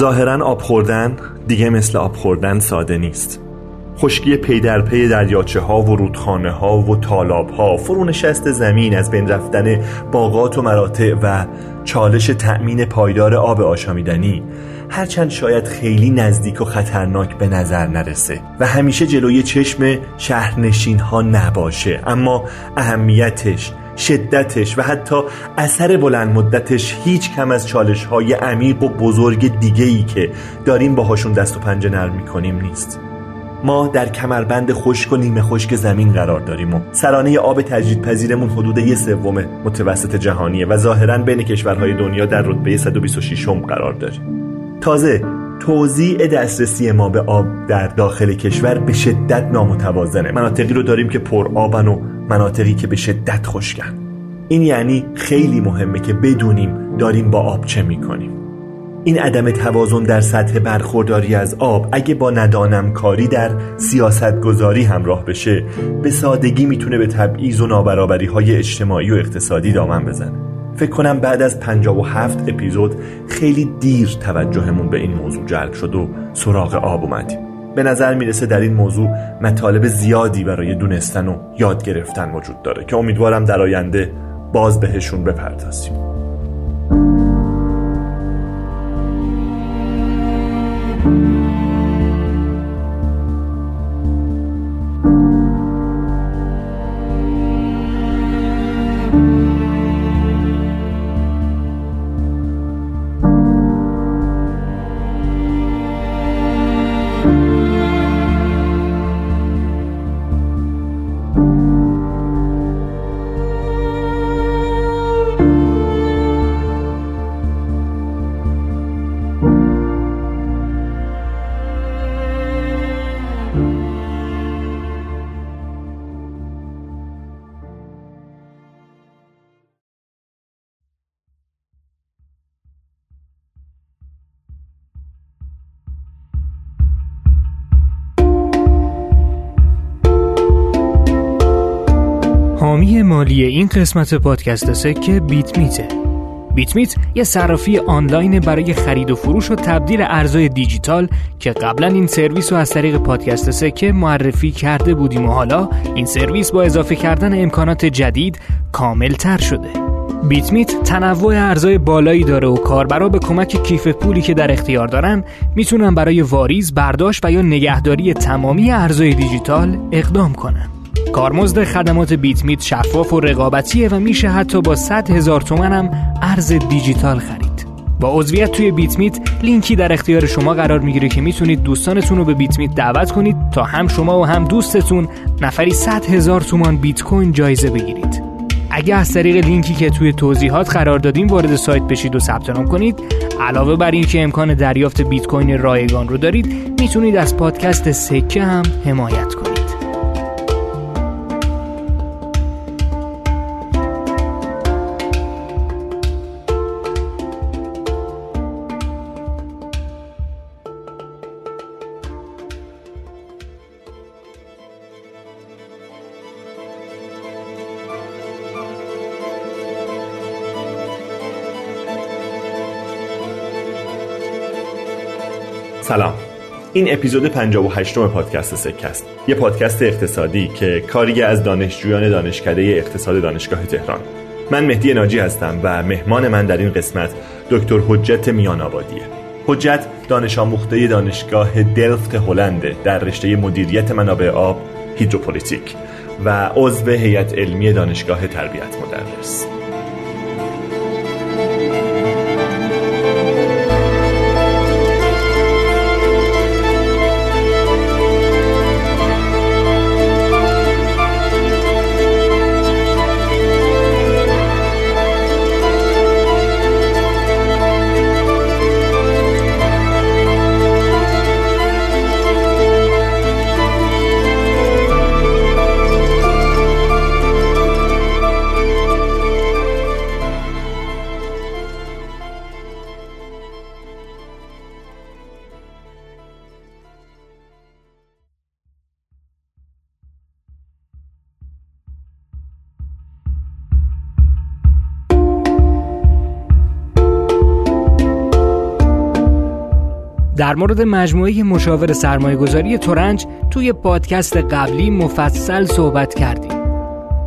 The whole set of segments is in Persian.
ظاهرا آب خوردن دیگه مثل آب خوردن ساده نیست. خشکی پی در پی دریاچه ها و رودخانه ها و تالاب ها فرونشست زمین از بین رفتن باغات و مراتع و چالش تأمین پایدار آب آشامیدنی هرچند شاید خیلی نزدیک و خطرناک به نظر نرسه و همیشه جلوی چشم شهرنشین ها نباشه. اما اهمیتش شدتش و حتی اثر بلند مدتش هیچ کم از چالش های عمیق و بزرگ دیگه ای که داریم باهاشون دست و پنجه نرم می‌کنیم نیست. ما در کمربند خشک و نیمه خشک زمین قرار داریم و سرانه آب تجدید پذیرمون حدود یه سوم متوسط جهانیه و ظاهرا بین کشورهای دنیا در رتبه 126 م قرار داریم. تازه توزیع دسترسی ما به آب در داخل کشور به شدت نامتوازنه. مناطقی رو داریم که پر آبن و مناطقی که به شدت خشکن. این یعنی خیلی مهمه که بدونیم داریم با آب چه می‌کنیم. این عدم توازن در سطح برخورداری از آب اگه با ندانم کاری در سیاست گذاری همراه بشه به سادگی می‌تونه به تبعیض و نابرابری های اجتماعی و اقتصادی دامن بزنه. فکر کنم بعد از 57 اپیزود خیلی دیر توجهمون به این موضوع جلب شد و سراغ آب اومدیم. به نظر می‌رسه در این موضوع مطالب زیادی برای دونستن و یاد گرفتن وجود داره که امیدوارم در آینده باز بهشون بپردازیم. مالی این قسمت پادکست سکه بیت میته بیت میت یه صرافی آنلاین برای خرید و فروش و تبدیل ارزهای دیجیتال که قبلا این سرویس رو از طریق پادکست سکه معرفی کرده بودیم و حالا این سرویس با اضافه کردن امکانات جدید کامل تر شده بیت میت تنوع ارزهای بالایی داره و کاربرا به کمک کیف پولی که در اختیار دارن می‌تونن برای واریز، برداشت و یا نگهداری تمامی ارزهای دیجیتال اقدام کنن. کارمزد خدمات بیت میت شفاف و رقابتیه و میشه حتی با 100 هزار تومن هم ارز دیجیتال خرید. با عضویت توی بیت میت لینکی در اختیار شما قرار می‌گیره که می‌تونید دوستانتون رو به بیت میت دعوت کنید تا هم شما و هم دوستتون نفری 100 هزار تومان بیت کوین جایزه بگیرید. اگه از طریق لینکی که توی توضیحات قرار دادیم وارد سایت بشید و ثبت نام کنید علاوه بر اینکه امکان دریافت بیت کوین رایگان رو دارید می‌تونید از پادکست سکه هم حمایت کنید این اپیزود 58 م پادکست سکه است یه پادکست اقتصادی که کاری از دانشجویان دانشکده اقتصاد دانشگاه تهران. من مهدی ناجی هستم و مهمان من در این قسمت دکتر حجت میان آبادیه حجت دانش آموخته دانشگاه دلفت هلند در رشته مدیریت منابع آب هیدروپولیتیک و عضو هیئت علمی دانشگاه تربیت مدرس. در مورد مجموعه مشاور سرمایه گذاری تورنج توی پادکست قبلی مفصل صحبت کردیم.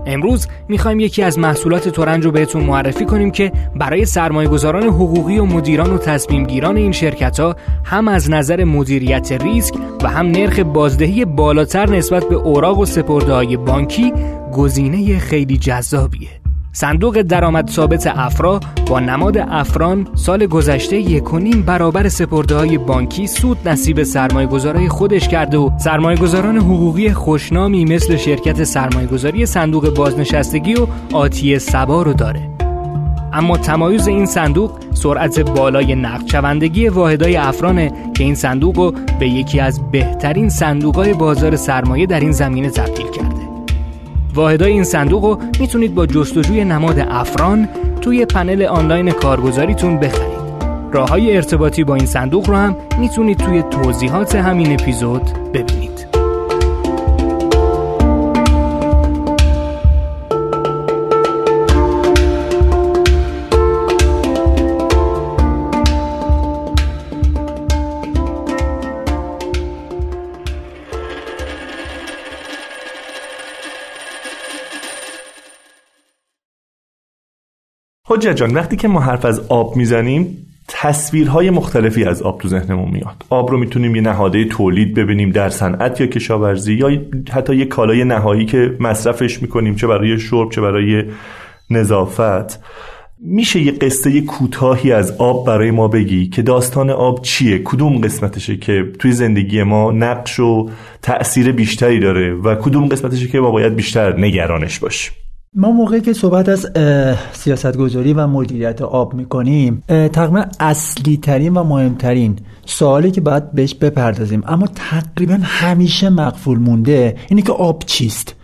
امروز می‌خوایم یکی از محصولات تورنج رو بهتون معرفی کنیم که برای سرمایه گذاران حقوقی و مدیران و تصمیم گیران این شرکت ها هم از نظر مدیریت ریسک و هم نرخ بازدهی بالاتر نسبت به اوراق و سپرده های بانکی گزینه خیلی جذابیه. صندوق درآمد ثابت افرا با نماد افران سال گذشته یکونیم برابر سپرده های بانکی سود نصیب سرمایه گذارای خودش کرده و سرمایه گذاران حقوقی خوشنامی مثل شرکت سرمایه گذاری صندوق بازنشستگی و آتی سبا رو داره. اما تمایز این صندوق سرعت بالای نقد شوندگی واحدهای افرانه که این صندوق رو به یکی از بهترین صندوقهای بازار سرمایه در این زمینه تبدیل کرده. واحدای این صندوق رو می‌تونید با جستجوی نماد افران توی پنل آنلاین کارگزاریتون بخرید. راه های ارتباطی با این صندوق رو هم می‌تونید توی توضیحات همین اپیزود ببینید. حجت جان وقتی که ما حرف از آب می‌زنیم تصویرهای مختلفی از آب تو ذهنمون میاد. آب رو می‌تونیم یه نهاده تولید ببینیم در صنعت یا کشاورزی یا حتی یه کالای نهایی که مصرفش می‌کنیم چه برای شرب چه برای نظافت. میشه یه قصه کوتاهی از آب برای ما بگی که داستان آب چیه؟ کدوم قسمتشه که توی زندگی ما نقش و تأثیر بیشتری داره و کدوم قسمتشه که ما باید بیشتر نگرانش باشیم؟ ما موقعی که صحبت از سیاستگذاری و مدیریت آب می‌کنیم تقریبا اصلی ترین و مهمترین سوالی که باید بهش بپردازیم. اما تقریبا همیشه مقفول مونده اینه که آب چیست؟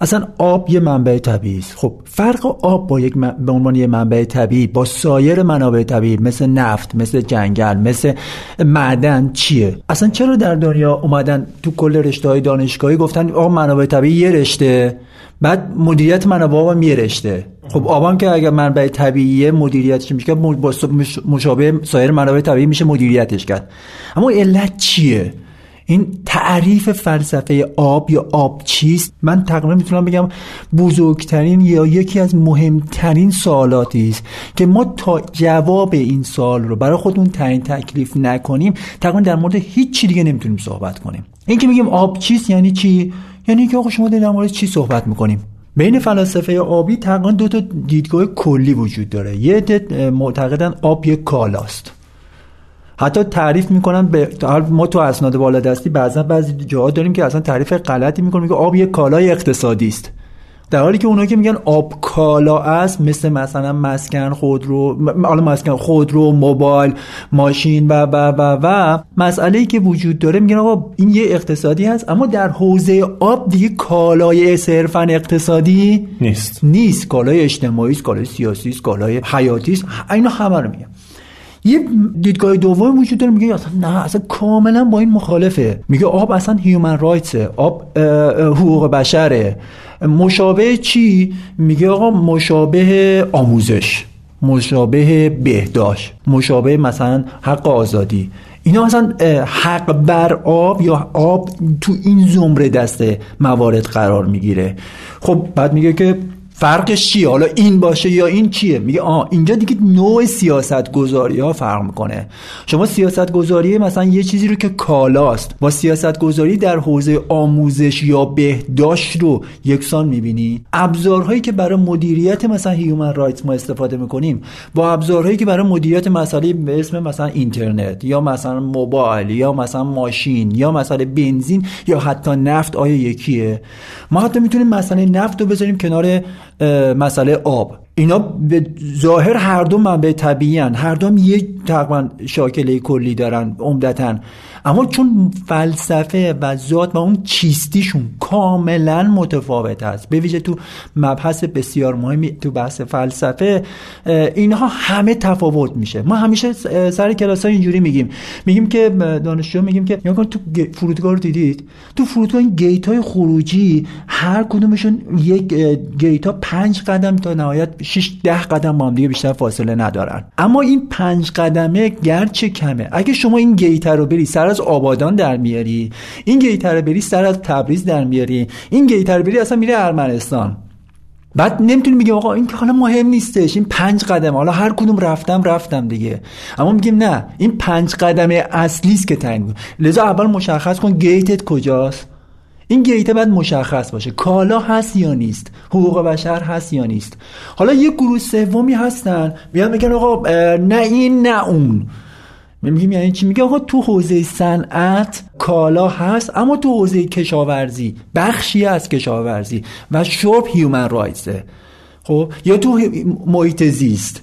اصلا آب یه منبع طبیعی است. خب فرق آب با یک به عنوان یه منبع طبیعی با سایر منابع طبیعی مثل نفت مثل جنگل مثل معدن چیه؟ اصلا چرا در دنیا اومدن تو کل رشته های دانشگاهی گفتن آب منابع طبیعی یه رشته؟ بعد مدیریت منابع آبم یه رشته خب آبم که اگر منبع طبیعی مدیریتش میشه؟ با مشابه سایر منابع طبیعی میشه مدیریتش کرد. اما علت چیه؟ این تعریف فلسفه آب یا آب چیست؟ من تقریبا می‌تونم بگم بزرگترین یا یکی از مهمترین سوالاتی است که ما تا جواب این سوال رو برای خودمون تعیین تکلیف نکنیم تقریبا در مورد هیچ چی دیگه نمی‌تونیم صحبت کنیم. این که میگیم آب چیست یعنی چی؟ یعنی که آقا شما در مورد چی صحبت می‌کنیم؟ بین فلاسفه آبی تقریبا دو تا دیدگاه کلی وجود داره. یه عده معتقدن آب یک کالاست. حتی تعریف می‌کنن به ما تو اسناد بالا دستی بعضا بعضی جاها داریم که اصلا تعریف غلطی می‌کنن میگه آب یک کالای اقتصادی است. در حالی که اونایی که میگن آب کالا است مثل مثلا مسکن خودرو حالا مسکن خودرو موبایل ماشین و و و و مسئله ای که وجود داره میگن آقا این یه اقتصادی هست اما در حوزه آب دیگه کالای صرفا اقتصادی نیست. نیست. کالای اجتماعی است کالای سیاسی است کالای حیاتی است. اینا همه رو میگن. یه دیدگاه دوم وجود داره میگه اصلا نه اصلا کاملا با این مخالفه. میگه آب اصلا هیومن رایتسه آب حقوق بشره. مشابه چی؟ میگه آقا مشابه آموزش مشابه بهداشت مشابه مثلا حق آزادی. اینا مثلا حق بر آب یا آب تو این زمره دسته موارد قرار می‌گیره. خب بعد میگه که فرقش چیه؟ حالا این باشه یا این چیه؟ میگه آ اینجا دیگه نوع سیاست گذاری ها فرق می‌کنه. شما سیاست گذاری مثلا یه چیزی رو که کالاست با سیاست گذاری در حوزه آموزش یا بهداشت رو یکسان می‌بینی. ابزارهایی که برای مدیریت مثلا human rights ما استفاده می‌کنیم با ابزارهایی که برای مدیریت مسئله به اسم مثلا اینترنت یا مثلا موبایل یا مثلا ماشین یا مثلا بنزین یا حتی نفت آیا یکیه؟ ما حتی می‌تونیم مثلا نفت رو بذاریم کنار مسئله آب اینا به ظاهر هر دو منبع طبیعی هن. هر دو هم یک تقریبا شاکله کلی دارن عمدتا اما چون فلسفه و ذات و اون چیستیشون کاملا متفاوت است به ویژه تو مبحث بسیار مهمی تو بحث فلسفه اینها همه تفاوت میشه. ما همیشه سر کلاس ها اینجوری میگیم. میگیم که دانشجو میگیم که یا تو فرودگاه رو دیدید؟ تو فرودگاه این گیت های خروجی هر کدومشون یک گیت ها پنج قدم تا نهایت 6 ده قدم با هم دیگه بیشتر فاصله ندارن. اما این پنج قدمه گرچه کمه. اگه شما این گیت رو بری سر از آبادان در میاری. این گیت رو بری سر از تبریز در میاری. این گیت رو بری اصلا میره ارمنستان. بعد نمی‌تونی میگه آقا این که حالا مهم نیستش این پنج قدم. حالا هر کدوم رفتم رفتم دیگه. اما میگیم نه این پنج قدمه اصلی است که تعیین لذا اول مشخص کن گیتت کجاست. این گیت باید مشخص باشه. کالا هست یا نیست؟ حقوق بشر هست یا نیست؟ حالا یه گروه سومی هستن. میان میگن آقا نه این نه اون. میگیم یعنی چی؟ میگه آقا تو حوزه صنعت کالا هست اما تو حوزه کشاورزی بخشی از کشاورزی و شرب هیومن رایتسه خب یا تو محیط زیست.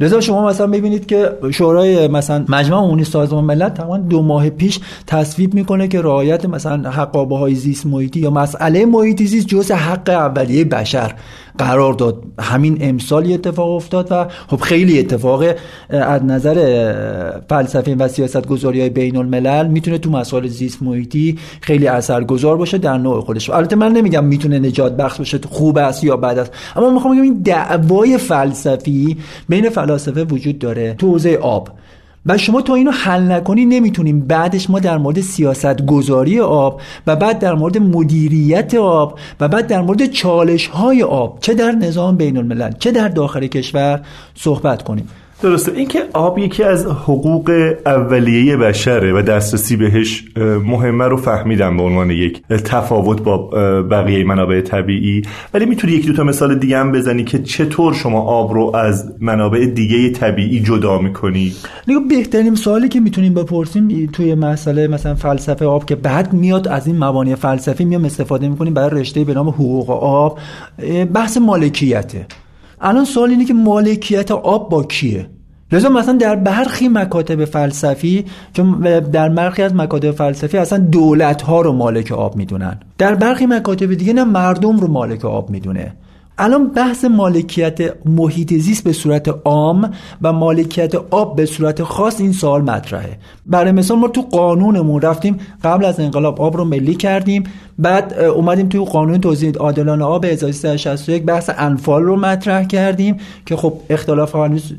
لذا شما مثلا ببینید که شورای مثلا مجمع عمومی سازمان ملل تقریبا دو ماه پیش تصویب می‌کنه که رعایت مثلا حق های زیست محیطی یا مسئله محیط زیست جزء حق اولیه بشر. قرار داد. همین امسال اتفاق افتاد و خب خیلی اتفاق از نظر فلسفه و سیاست گذاری های بین الملل می‌تونه تو مسائل زیست محیطی خیلی اثرگذار باشه در نوع خودش. البته من نمیگم می‌تونه نجات بخش باشه خوب است یا بد است اما می‌خوام بگم این دعوای فلسفی بین فلاسفه وجود داره. تو آب و شما تا اینو حل نکنی نمی‌تونیم. بعدش ما در مورد سیاست گذاری آب و بعد در مورد مدیریت آب و بعد در مورد چالش های آب چه در نظام بین الملل چه در داخل کشور صحبت کنیم. درسته. اینکه آب یکی از حقوق اولیه بشره و دسترسی بهش مهمه رو فهمیدم به عنوان یک تفاوت با بقیه منابع طبیعی. ولی می‌تونی یک دو تا مثال دیگه هم بزنی که چطور شما آب رو از منابع دیگه طبیعی جدا می‌کنی؟ نگاه بهترین سوالی که می‌تونیم بپرسیم توی مسئله مثلا فلسفه آب که بعد میاد از این مبانی فلسفی میام استفاده می‌کنیم برای رشته به نام حقوق آب. بحث مالکیته. الان سوال اینه که مالکیت آب با کیه؟ لذا مثلا در برخی مکاتب فلسفی چون در برخی از مکاتب فلسفی اصلا دولت ها رو مالک آب می‌دونن. در برخی مکاتب دیگه نه مردم رو مالک آب می‌دونه. الان بحث مالکیت محیط زیست به صورت عام و مالکیت آب به صورت خاص این سوال مطرحه. برای مثال ما تو قانونمون رفتیم قبل از انقلاب آب رو ملی کردیم. بعد اومدیم توی قانون توزیع عادلانه آب 1361 بحث انفال رو مطرح کردیم که خب اختلاف هنوز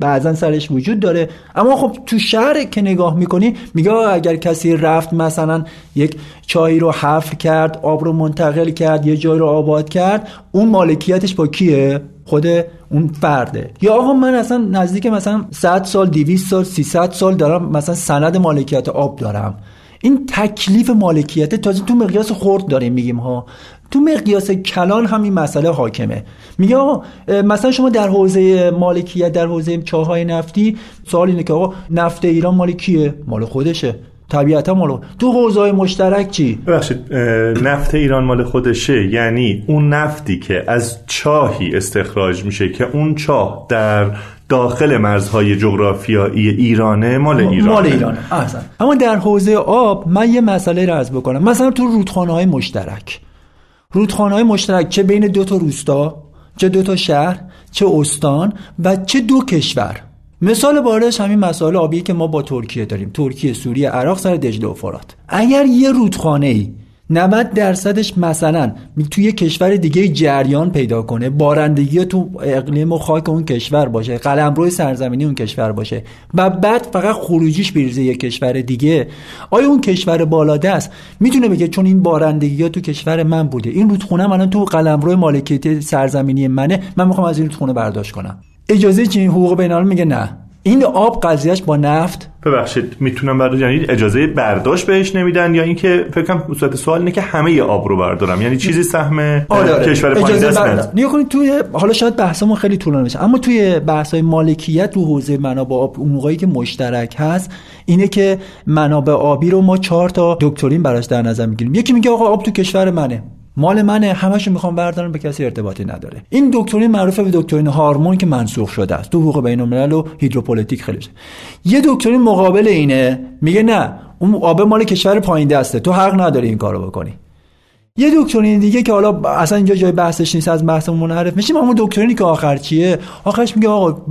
بعضا سرش وجود داره. اما خب تو شهر که نگاه می‌کنی میگه اگر کسی رفت مثلا یک چای رو حفر کرد آب رو منتقل کرد یه جای رو آباد کرد اون مالکیتش با کیه؟ خود اون فرده. یا آقا من اصلا نزدیک مثلا 100 سال 200 سال 300 سال دارم مثلا سند مالکیت آب دارم. این تکلیف مالکیت تازه تو مقیاس خرد داریم میگیم ها. تو مقیاس کلان همین مسئله حاکمه. میگه آقا مثلا شما در حوزه مالکیت در حوزه چاهای نفتی سوال اینه که آقا نفت ایران مال کیه؟ مال خودشه. طبیعتا مال تو حوزه مشترک چی؟ ببخشید نفت ایران مال خودشه. یعنی اون نفتی که از چاهی استخراج میشه که اون چاه در داخل مرزهای جغرافیایی ایرانه مال ایرانه. مال ایرانه. احسن. اما در حوزه آب من یه مسئله را از بکنم. مثلا تو رودخانه های مشترک. رودخانه های مشترک چه بین دو تا روستا چه دو تا شهر چه استان و چه دو کشور. مثال بارش همین مسائل آبی که ما با ترکیه داریم. ترکیه سوریه عراق سر دجله و فرات. اگر یه رودخانه ای 90 درصدش مثلا توی کشور دیگه جریان پیدا کنه بارندگی تو اقلیم و خاک اون کشور باشه قلمرو سرزمینی اون کشور باشه و بعد فقط خروجیش بریزه یه کشور دیگه آیا اون کشور بالا دست می‌تونه بگه چون این بارندگی ها تو کشور من بوده. این رودخونه من تو قلمرو مالکیت سرزمینی منه. من می‌خوام از این رودخونه برداشت کنم. اجازه چین حقوق بین میگه؟ نه. این آب قضیهش با نفت؟ ببخشید می‌تونم برداشت یعنی اجازه برداشت بهش نمیدن یا اینکه فکر کنم صورت سوال اینه که همه آب رو بردارم؟ یعنی چیزی سهم آره. کشور پایین دست نیا کنید توی حالا شاید بحثمون خیلی طولانی بشه اما توی بحث های مالکیت تو حوزه منابع آب اون موقعی که مشترک هست اینه که منابع آبی رو ما چهار تا دکترین براش در نظر می‌گیریم. یکی میگه آقا آب تو کشور منه. مال منه همشو می‌خوام بردارم به کسی ارتباطی نداره. این دکترین معروفه به دکترین هارمون که منسوخ شده است. تو حقوق بین الملل و هیدروپولیتیک خیلی یه دکترین مقابل اینه میگه نه اون آب مال کشور پایین دسته تو حق نداری این کارو بکنی. یه دکترین دیگه که حالا اصلا اینجا جای بحثش نیست از بحثمون منحرف میشیم اما دکترینی که آخر چیه؟ آخرش میگه آقا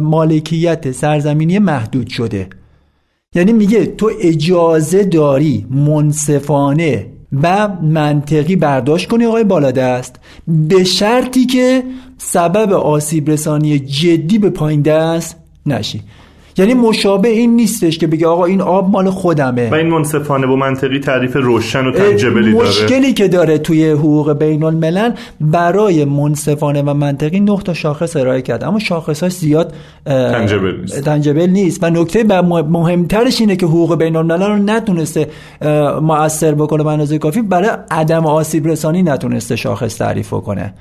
مالکیت سرزمینی محدود شده. یعنی میگه تو اجازه داری منصفانه و منطقی برداشت کنی آقای بالادست. به شرطی که سبب آسیب رسانی جدی به پایین دست نشی. یعنی مشابه این نیستش که بگه آقا این آب مال خودمه. و این منصفانه و منطقی تعریف روشن و تنجبلی داره. مشکلی که داره توی حقوق بین الملل برای منصفانه و منطقی نه تا شاخص ارائه کرد اما شاخص ها زیاد تنجبل نیست. تنجبل نیست. و نکته مهمترش اینه که حقوق بین الملل رو نتونسته مؤثر بکنه به اندازه کافی. برای عدم آسیب رسانی نتونسته شاخص تعریف کنه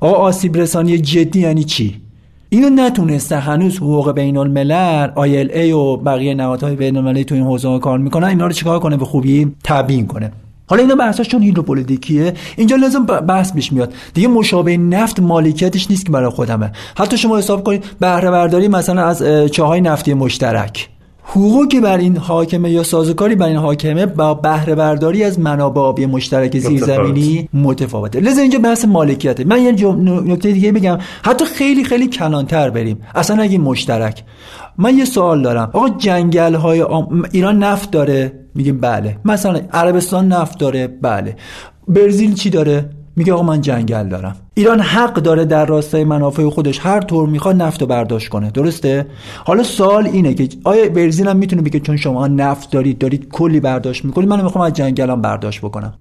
آقا آسیب رسانی جدی یعنی چی؟ اینو نتونسته هنوز حقوق بین الملل ای و بقیه نهادهای بین المللی تو این حوزه کار می‌کنن اینا رو چیکار کنه؟ به خوبی تبیین کنه. حالا اینا بحثاش چون هیدروپولیتیکیه اینجا لازم بحث پیش میاد. دیگه مشابه نفت مالکیتش نیست که برای خودمه. حتی شما حساب کنید بهره برداری مثلا از چاهای نفتی مشترک. حقوقی بر این حاکمه یا سازوکاری بر این حاکمه با بهره برداری از منابع آبی مشترک زیرزمینی متفاوته. لذا اینجا بحث مالکیته. من یه نکته دیگه بگم. حتی خیلی خیلی کلانتر بریم. اصلا اگه مشترک. من یه سوال دارم. آقا جنگل های آم... ایران نفت داره؟ میگیم بله. مثلا عربستان نفت داره؟ بله. برزیل چی داره؟ میگه آقا من جنگل دارم. ایران حق داره در راستای منافع خودش هر طور می‌خواد نفت رو برداشت کنه. درسته؟ حالا سوال اینه که آیا برزیل هم می‌تونه بگه چون شما نفت دارید دارید کلی برداشت می‌کنید من می‌خوام از جنگلام برداشت بکنم.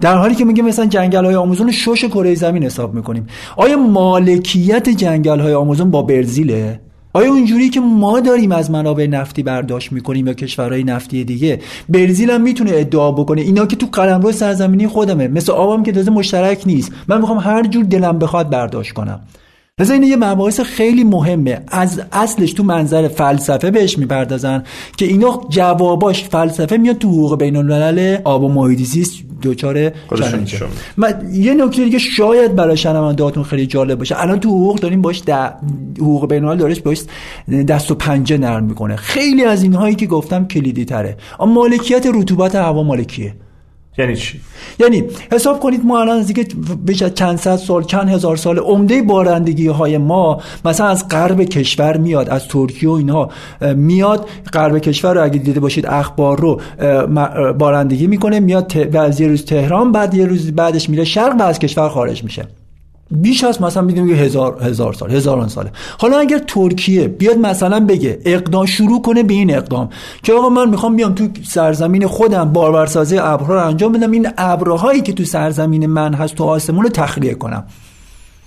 در حالی که میگه مثلا جنگل های آمازون شش کره زمین حساب می‌کنیم. آیا مالکیت جنگل های آمازون با برزیله؟ آیا اونجوری که ما داریم از منابع نفتی برداشت می‌کنیم یا کشورهای نفتی دیگه برزیل هم می‌تونه ادعا بکنه اینا که تو قلمرو سرزمینی خودمه مثل آبم که تازه مشترک نیست. من می‌خوام هر جور دلم بخواد برداشت کنم. لذا این یه مباحث خیلی مهمه. از اصلش تو منظر فلسفه بهش می‌پردازن که اینا جواباش فلسفه میاد تو حقوق بین الملل آب و محیط زیست دوچار من یه نکته دیگه شاید برای شنوندهاتون خیلی جالب باشه. الان تو حقوق داریم باش حقوق بین الملل دارش باش دست و پنجه نرم می‌کنه. خیلی از اینهایی که گفتم کلیدی تره. اما مالکیت رطوبت هوا مالکیه. یعنی چی؟ یعنی حساب کنید ما الان دیگه بیش از چند صد سال چند هزار سال عمده بارندگی های ما مثلا از غرب کشور میاد از ترکیه و اینها میاد غرب کشور رو اگه دیده باشید اخبار رو بارندگی می‌کنه میاد بعد یه روز تهران بعد یه روز بعدش میره شرق و از کشور خارج میشه. بیش از مثلا می‌دونیم که هزار هزار سال هزاران ساله. حالا اگر ترکیه بیاد مثلا بگه اقدام شروع کنه به این اقدام که آقا من می‌خوام بیام تو سرزمین خودم بارورسازی ابرها رو انجام بدم این ابرهایی که تو سرزمین من هست تو آسمون رو تخلیه کنم.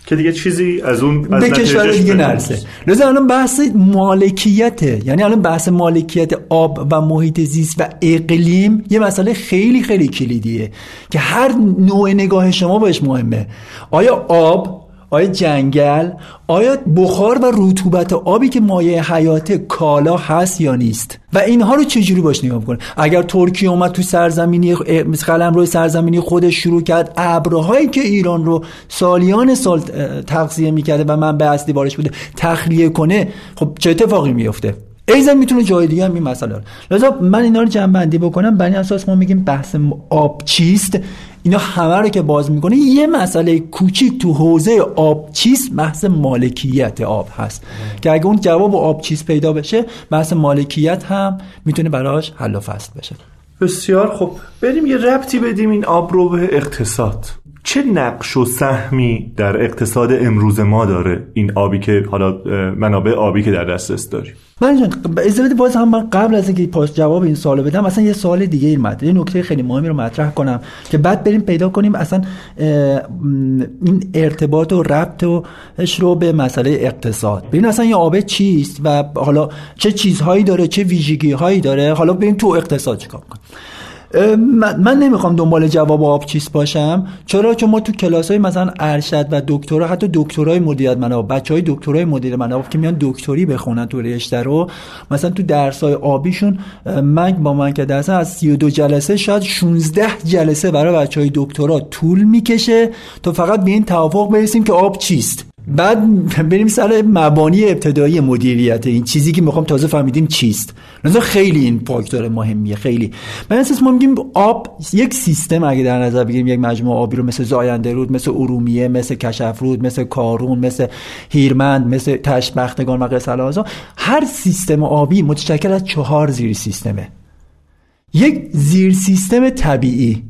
که دیگه چیزی از اون از به کشور دیگه نرسه. لذا الان بحث مالکیته یعنی الان بحث مالکیت آب و محیط زیست و اقلیم یه مسئله خیلی خیلی کلیدیه که هر نوع نگاه شما بهش مهمه. آیا آب آیا جنگل آیا بخار و رطوبت آبی که مایه حیات کالا هست یا نیست؟ و اینها رو چجوری باش نگاه اگر ترکیه اومد تو سرزمینی قلم روی سرزمینی خودش شروع کرد ابرهایی که ایران رو سالیان سال تغذیه می‌کرده و من به اصلی بارش بوده تخلیه کنه خب چه اتفاقی میفته ایزن می‌تونه جای دیگه هم این مسئله لذا من اینا رو جمع بندی بکنم. بنی اساس ما میگیم بحث آب چیست؟ اینا همه رو که باز می‌کنه یه مسئله کوچیک تو حوزه آب چیست بحث مالکیت آب هست. که اگه اون جواب آب چیست پیدا بشه بحث مالکیت هم می‌تونه براش حل و فصل بشه. بسیار خب بریم یه ربطی بدیم این آب رو به اقتصاد. چه نقش و سهمی در اقتصاد امروز ما داره این آبی که حالا منابع آبی که در دسترس داریم؟ من جان اجازه باز هم من قبل از اینکه پاس جواب این سوالو بدم اصلا یه سوال دیگه این مطرح یه نکته خیلی مهمی رو مطرح کنم که بعد بریم پیدا کنیم اصلا این ارتباط و ربط وش رو به مسئله اقتصاد. ببین اصلا یه آب چیست و حالا چه چیزهایی داره چه ویژگی هایی داره؟ حالا ببین تو اقتصاد چیکار کنیم. من نمی‌خوام دنبال جواب آب چیست باشم. چرا چون ما تو کلاس های مثلا ارشد و دکترا حتی دکترای مدیریت منابع بچه های دکترای مدیر منابع که میان دکتری بخونن تو رشته رو مثلا تو درس های آبیشون من با من که درس از 32 جلسه شاید 16 جلسه برای بچه های دکترا طول می‌کشه تا فقط به این توافق برسیم که آب چیست. بعد بریم سر مبانی ابتدایی مدیریت. این چیزی که می‌خوام تازه فهمیدیم چیست. نظر خیلی این فاکتور مهمیه خیلی. من اساس ما میگیم آب یک سیستم اگه در نظر بگیریم یک مجموعه آبی رو مثل زاینده رود مثل ارومیه مثل کشفرود مثل کارون مثل هیرمند مثل تشبختگان و قصه هر سیستم آبی متشکل از چهار زیر سیستمه. یک زیر سیستم طبیعی.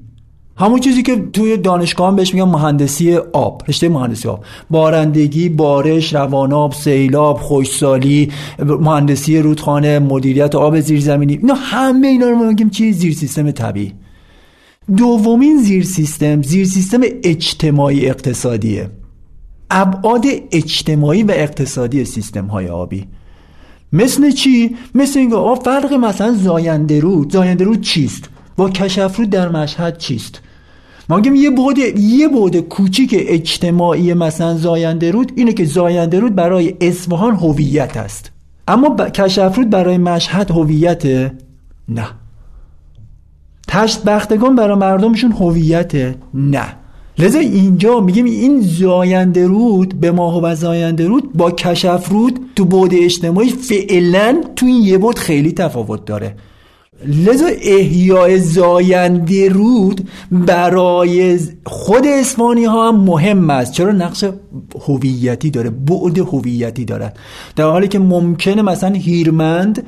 همون چیزی که توی دانشگاه بهش میگن مهندسی آب رشته مهندسی آب. بارندگی بارش رواناب سیلاب خوشسالی مهندسی رودخانه مدیریت آب زیرزمینی. اینا همه اینا رو میگیم چی؟ زیر سیستم طبیعی. دومین زیر سیستم زیر سیستم اجتماعی اقتصادیه. ابعاد اجتماعی و اقتصادی سیستم های آبی. مثل چی؟ مثل اینکه فرق مثلا زاینده رود. زاینده رود چیست؟ با کشفرود در مشهد چیست؟ ما میگیم یه بعد یه بعد کوچیک اجتماعی مثلا زاینده رود اینه که زاینده رود برای اصفهان هویت است. اما ب... کشفرود برای مشهد هویت نه. تشت بختگان برای مردمشون هویت نه. لذا اینجا میگیم این زاینده رود به ماه و زاینده رود با کشف رود تو بود اجتماعی فعلا تو این یه بود خیلی تفاوت داره. لذا احیای زاینده رود برای خود اسمانی ها هم مهم است. چرا نقش هویتی داره بعد هویتی دارد. در حالی که ممکنه مثلا هیرمند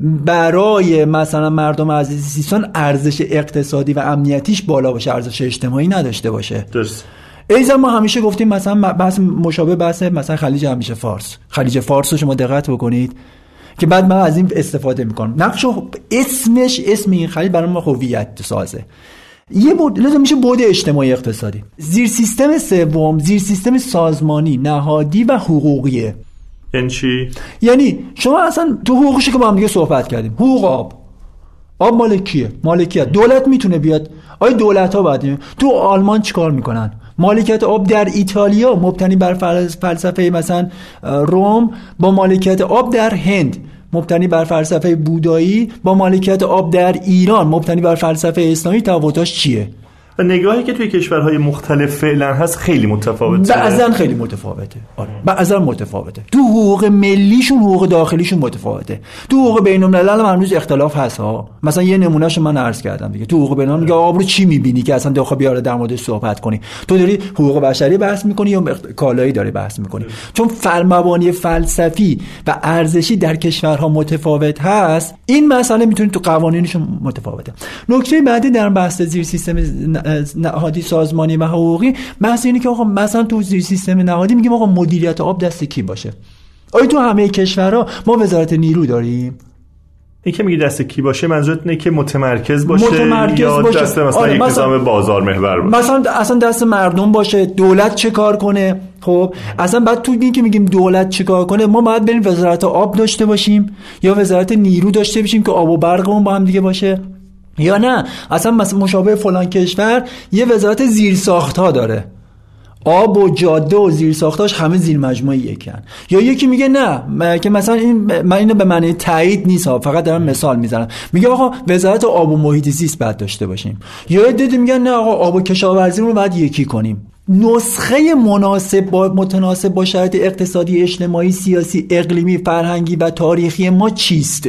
برای مثلا مردم عزیز سیستان ارزش اقتصادی و امنیتیش بالا باشه ارزش اجتماعی نداشته باشه. درست. ایزا ما همیشه گفتیم مثلا بحث مشابه بحث مثلا خلیج همیشه فارس. خلیج فارس رو شما دقت بکنید. که بعد من از این استفاده می‌کنم. نقش اسمش اسم این خلیج برای ما هویت سازه. یه بود لازم میشه بود اجتماعی اقتصادی. زیر سیستم سوم زیر سیستم سازمانی نهادی و حقوقیه. یعنی چی؟ یعنی شما اصلا تو حقوقش که با هم دیگه صحبت کردیم. حقوق آب. آب مال کیه؟ مالکیت دولت می‌تونه بیاد. آیا دولت ها باید تو آلمان چیکار می‌کنن؟ مالکیت آب در ایتالیا مبتنی بر فلسفه مثلا روم با مالکیت آب در هند مبتنی بر فلسفه بودایی با مالکیت آب در ایران مبتنی بر فلسفه اسلامی تفاوتاش چیه؟ و نگاهی که توی کشورهای مختلف فعلا هست خیلی متفاوته. بعضا خیلی متفاوته. آره. بعضا متفاوته. تو حقوق ملیشون حقوق داخلیشون متفاوته. تو حقوق بین الملل هم هنوز اختلاف هست ها. مثلا یه نمونهشو من عرض کردم دیگه. تو حقوق بین الملل آب رو چی می‌بینی که اصلا داخل بیاره در موردش صحبت کنی؟ تو داری حقوق بشری بحث می‌کنی یا کالایی داری بحث می‌کنی؟ چون فرمبانی فلسفی و ارزشی در کشورها متفاوت هست. این مسئله می‌تونید تو قوانینشون متفاوته. نکته بعدی در بحث زیر سیستم نهادی سازمانی و حقوقی بحث اینه که آقا مثلا تو زیر سیستم نهادی میگیم آقا مدیریت آب دست کی باشه؟ آیا تو همه کشورها ما وزارت نیرو داریم؟ این که میگه دست کی باشه منظورت اینه که متمرکز باشه متمرکز یا باشه. دست مثلا آره، یک مثلا- نظام بازار محور باشه؟ مثلا اصلا دست مردم باشه. دولت چه کار کنه؟ خب اصلا بعد تو این که میگیم دولت چه کار کنه ما باید بریم وزارت آب داشته باشیم یا وزارت نیرو داشته باشیم که آب و برقمون با هم دیگه باشه؟ یا نه؟ اصلا مشابه فلان کشور یه وزارت زیرساخت ها داره. آب و جاده و زیر ساختاش همه زیر مجموعه یکن. یا یکی میگه نه که مثلا این من اینو به معنی تایید نیست فقط دارم مثال می‌زنم. میگه آقا وزارت آب و محیط زیست باید داشته باشیم. یا دیدی میگن نه آقا آب و کشاورزی رو باید یکی کنیم. نسخه مناسب با متناسب با شرایط اقتصادی اجتماعی سیاسی اقلیمی فرهنگی و تاریخی ما چیست؟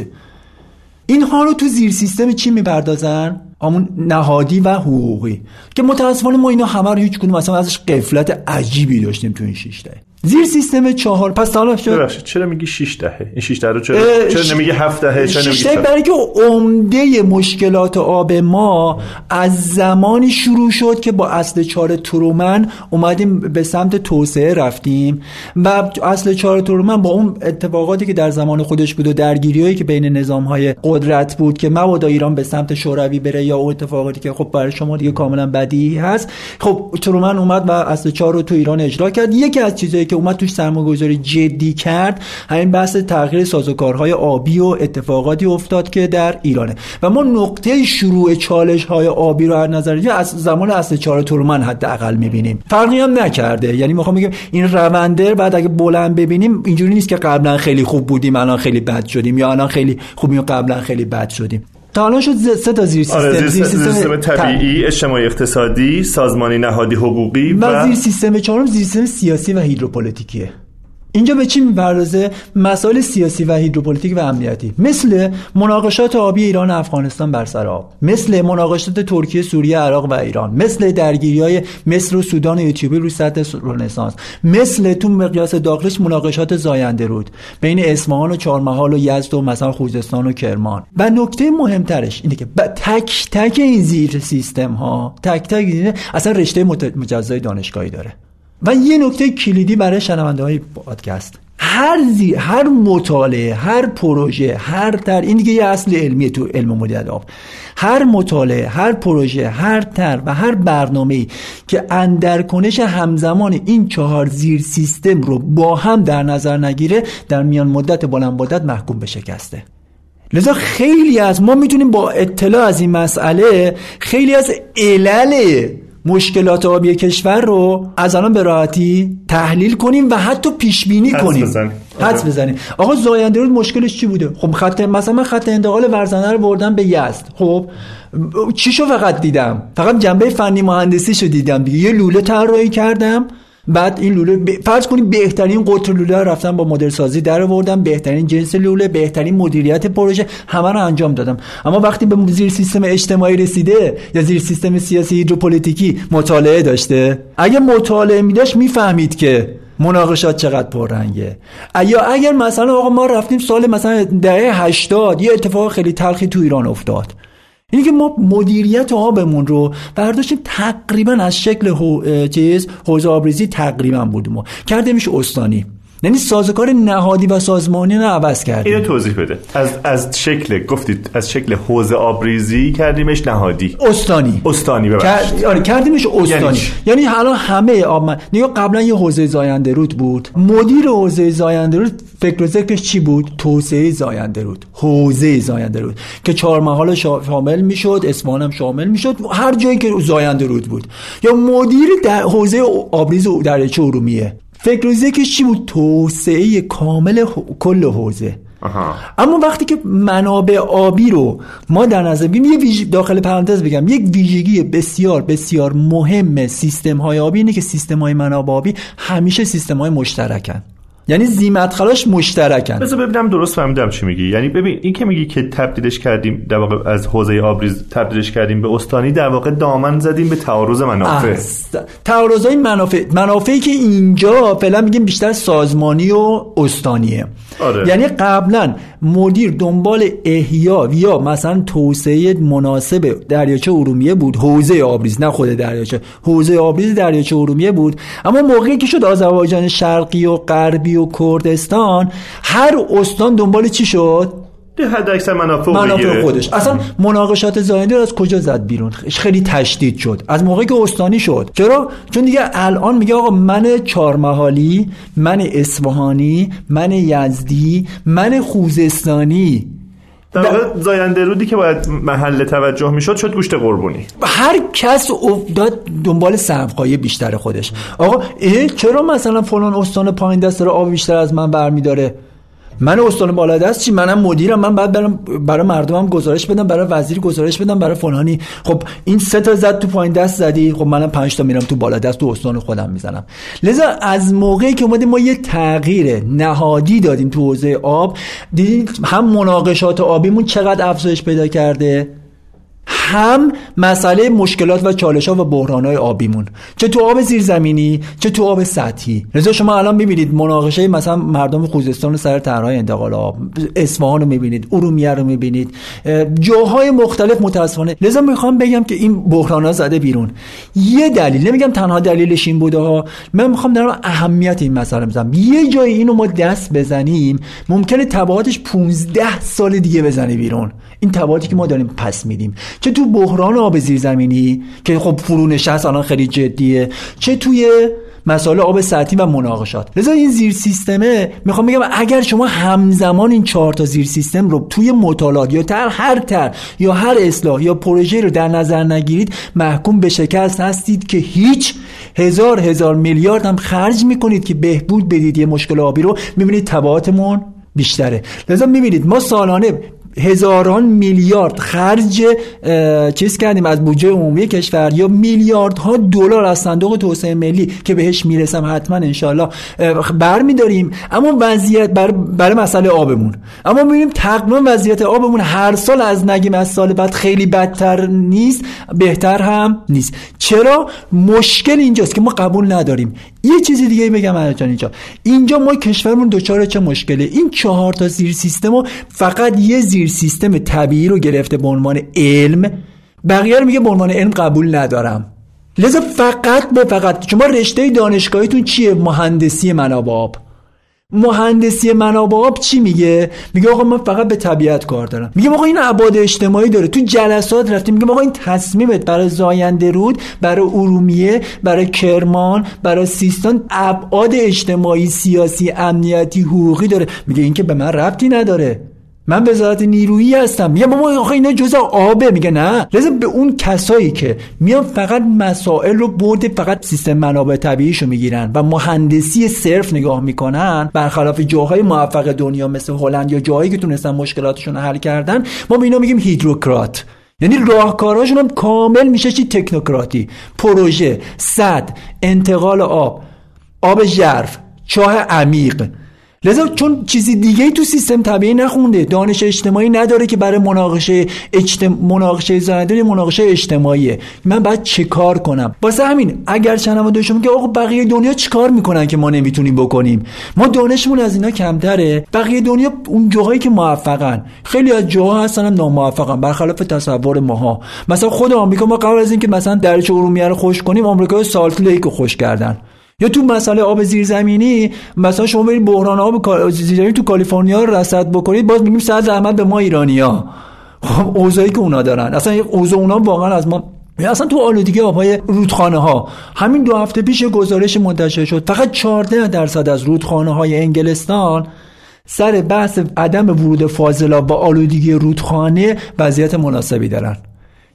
اینها رو تو زیر سیستم چی می‌پردازن؟ همون نهادی و حقوقی. که متاسفانه ما اینا همه رو هیچ کدوم مثلا ازش قفلت عجیبی داشتیم تو این دهه زیر سیستم چهار. پس حالا چرا میگی 6 دهه؟ این 6 دهه رو چرا چرا نمیگی 7 دهه؟ چرا نمیگی شش دهه سه؟ برای که عمده مشکلات آب ما از زمانی شروع شد که با اصل چهار ترومن اومدیم به سمت توسعه رفتیم و اصل چهار ترومن با اون اتفاقاتی که در زمان خودش بود و درگیریایی که بین نظام های قدرت بود که مبادا ایران به سمت شوروی بره یا اون اتفاقاتی که خب برای شما دیگه کاملا بدیهی هست. خب ترومن اومد و اصل چهار رو تو ایران اجرا کرد. یکی از چیزایی که اومد توش سرمایه‌گذاری جدی کرد. همین بحث تغییر سازوکارهای آبی و اتفاقاتی افتاد که در ایرانه. و ما نقطه شروع چالش های آبی رو از نظر از زمان اصل چهار ترومن حداقل می‌بینیم. فرقی هم نکرده. یعنی می‌خوام بگم این رونده بعد اگه بلند ببینیم اینجوری نیست که قبلا خیلی خوب بودیم الان خیلی بد شدیم یا الان خیلی خوبیم قبلا خیلی بد شدیم. تا الان شد سه تا زیر سیستم. آره زیر, زیر سیستم, طبیعی اجتماعی اقتصادی سازمانی نهادی حقوقی و, و زیر سیستم چهارم زیر سیستم سیاسی و هیدروپولیتیکیه. اینجا به چی می‌پردازه؟ مسائل سیاسی و هیدروپولیتیک و امنیتی. مثل مناقشات آبی ایران و افغانستان بر سر آب. مثل مناقشات ترکیه سوریه عراق و ایران. مثل درگیری های مصر و سودان و اتیوپی روی سطح رنسانس. مثل تو مقیاس داخلش مناقشات زاینده رود. بین اصفهان و چهارمحال و یزد و مثلا خوزستان و کرمان. و نکته مهمترش اینه که تک تک این زیر سیستم ها تک تک اصلا رشته مجزای دانشگاهی داره. و یه نکته کلیدی برای شنونده های پادکست. هر زی، هر مطالعه هر پروژه هر تر این دیگه یه اصل علمی تو علم مدیریت آب هر مطالعه هر پروژه هر تر و هر برنامه ای که اندرکنش همزمان این چهار زیر سیستم رو با هم در نظر نگیره در میان مدت بلند مدت محکوم به شکسته. لذا خیلی از ما می‌تونیم با اطلاع از این مسئله خیلی از علل مشکلات آبی کشور رو از الان به راحتی تحلیل کنیم و حتی پیش بینی کنیم. حدس آره. بزنیم. آقا زاینده رود مشکلش چی بوده؟ خب خط مثلا من خط انتقال ورزنه رو بردم به یزد. خب چیشو فقط دیدم؟ فقط جنبه فنی مهندسی شو دیدم دیگه. یه لوله طراحی کردم. بعد این لوله ب... فرض کنیم بهترین قطر لوله رفتم با مدل سازی در آوردم بهترین جنس لوله بهترین مدیریت پروژه همه رو انجام دادم. اما وقتی به زیر سیستم اجتماعی رسیده یا زیر سیستم سیاسی هیدروپلیتیکی مطالعه داشته اگه مطالعه میداشت می‌فهمید که مناقشات چقدر پررنگه. یا اگر مثلا آقا ما رفتیم سال مثلا دهه 80 یه اتفاق خیلی تلخی تو ایران افتاد. اینه که ما مدیریت آبمون رو برداشتیم تقریبا از شکل چیز حوزه آبریزی تقریبا بودیم. و کردیمش استانی. یعنی سازوکار نهادی و سازمانی رو عوض کردیم. اینو توضیح بده. از از شکل گفتید از شکل حوزه آبریزی کردیمش نهادی. استانی. استانی ببخشید. آره کردیمش استانی. یعنی, یعنی الان همه آب نگاه قبلا یه حوزه زاینده رود بود. مدیر حوزه زاینده رود فکر و ذکرش چی بود؟ توسعه زاینده رود. حوزه زاینده رود. که چهار محال شامل می‌شد اصفهان هم شامل می‌شد. هر جایی که زاینده رود بود. یا مدیر در حوزه آبریز دریاچه ارومیه. فکر و چی بود؟ توسعه کامل کل حوزه. اما وقتی که منابع آبی رو ما در نظر بگیریم یه داخل پرانتز بگم یک ویژگی بسیار بسیار مهم سیستم های آبی اینه که سیستم های منابع آبی همیشه سیستم های مشترکن. یعنی زیمت خلاش مشترکن. بذار ببینم درست فهمیدم چی میگی. یعنی ببین این که میگی که تبدیلش کردیم در واقع از حوزه آبریز تبدیلش کردیم به استانی در واقع دامن زدیم به تعارض منافع. تعارض منافع. منافعی که اینجا فعلا میگیم بیشتر سازمانی و استانیه. آره. یعنی قبلا مدیر دنبال احیا یا مثلا توسعه مناسب دریاچه ارومیه بود. حوزه آبریز نه خود دریاچه. حوزه آبریز دریاچه ارومیه بود. اما موقعی که شد آذربایجان شرقی و غربی و کردستان هر استان دنبال چی شد؟ حد اکثر منافع, منافع خودش. اصلا مناقشات زاینده از کجا زد بیرون؟ خیلی تشدید شد. از موقعی که استانی شد. چرا؟ چون دیگه الان میگه آقا من چهارمحالی من اصفهانی من یزدی من خوزستانی. در واقع زاینده رودی که باید محل توجه می‌شد شد گوشت قربونی. هر کس افتاد دنبال سبقای بیشتر خودش. آقا چرا مثلا فلان استان پایین دست رو آب بیشتر از من برمیداره؟ من استان بالا دست چی؟ منم مدیرم من بعد برم برای مردمم گزارش بدم برای وزیر گزارش بدم برای فلانی. خب این سه تا زد تو پایین دست زدی. خب منم پنج تا میرم تو بالا دست تو استان خودم می‌زنم. لذا از موقعی که اومدیم ما یه تغییر نهادی دادیم تو حوزه آب. دیدیم هم مناقشات آبیمون چقدر افزایش پیدا کرده؟ هم مسئله مشکلات و چالش ها و بحران های آبیمون. چه تو آب زیرزمینی چه تو آب سطحی. لذا شما الان می‌بینید مناقشه مثلا مردم خوزستان سر طرحهای انتقال آب اصفهان رو می‌بینید ارومیه رو می‌بینید. جاهای مختلف متاسفانه. لذا می‌خوام بگم که این بحران ها زده بیرون. یه دلیل نمیگم تنها دلیلش این بوده ها من می‌خوام در اهمیت این مسئله بزنم. یه جایی اینو ما دست بزنیم ممکنه تبعاتش 15 سال دیگه بزنه بیرون. این تبعاتی که ما داریم پس میدیم. چه تو بحران آب زیرزمینی که خب فرونشست الان خیلی جدیه چه توی مسائل آب سطحی و مناقشات. لذا این زیر سیستمه می‌خوام بگم اگر شما همزمان این چهار تا زیر سیستم رو توی مطالعات یا تر هر تر یا هر اصلاح یا پروژه رو در نظر نگیرید محکوم به شکست هستید که هیچ هزار هزار میلیارد هم خرج می‌کنید که بهبود بدید یه مشکل آبی رو. می‌بینید تبعاتمون بیشتره. لذا می‌بینید ما سالانه هزاران میلیارد خرج چیز کردیم از بودجه عمومی کشور. یا میلیاردها دلار از صندوق توسعه ملی که بهش می‌رسم حتما انشالله برمیداریم. اما وضعیت برای, برای مسئله آبمون. اما می‌بینیم تقریبا وضعیت آبمون هر سال از نگیم از سال بعد خیلی بدتر نیست بهتر هم نیست. چرا؟ مشکل اینجاست که ما قبول نداریم. یه چیزی دیگه بگم اینجا. اینجا ما کشورمون دچار چه مشکله؟ این چهار تا زیر سیستم فقط یه زیر سیستم طبیعی رو گرفته به عنوان علم. بقیه رو میگه به عنوان علم قبول ندارم. لذا فقط به فقط. شما رشته دانشگاهیتون چیه؟ مهندسی منابع آب مهندسی منابع آب چی میگه؟ میگه آقا من فقط به طبیعت کار دارم. میگه آقا این ابعاد اجتماعی داره. تو جلسات رفتیم. میگه آقا این تصمیمت برای زاینده رود برای ارومیه برای کرمان برای سیستان ابعاد اجتماعی سیاسی امنیتی حقوقی داره. میگه این که به من ربطی نداره. من وزارت نیرویی هستم. میگم بابا آخه اینا جزء آبه. میگه نه. لازم به اون کسایی که میان فقط مسائل رو برد فقط سیستم منابع طبیعیشو می‌گیرن و مهندسی صرف نگاه می‌کنن برخلاف جاهای موفق دنیا مثل هلند یا جاهایی که تونستن مشکلاتشون حل کردن ما به اینا میگیم هیدروکرات. یعنی راهکاراشون هم کامل میشه چی؟ تکنوکراتی. پروژه صد انتقال آب آب ژرف چاه عمیق. لذا چون چیزی دیگه ای تو سیستم طبیعی نخونده دانش اجتماعی نداره که برای مناقشه اجتم... مناقشه زنده مناقشه اجتماعیه. من باید چه کار کنم؟ واسه همین اگر چنم داشتم که آقا بقیه دنیا چیکار می‌کنن که ما نمی‌تونیم بکنیم؟ ما دانشمون از اینا کمتره. بقیه دنیا اون جاهایی که موفقن. خیلی از جاها هستن هم ناموفقن. برخلاف تصور ماها. مثلا خود آمریکا ما قبل از اینکه مثلا درچه ارومیه رو خوش کنیم آمریکا سالت لیک رو خوش کردن. یا تو مسئله آب زیرزمینی مثلا شما برید بحران آب زیرزمینی تو کالیفرنیا رو رصد بکنید باز میگیم صد زحمت به ما ایرانیا خب اوضاعی که اونا دارن. اصلا اوضاع اونا واقعا از ما اصلا تو آلودگی آبهای رودخانه ها همین دو هفته پیش گزارش منتشر شد. فقط 14 درصد از رودخانه های انگلستان سر بحث عدم ورود فاضلاب با آلودگی رودخانه وضعیت مناسبی دارن.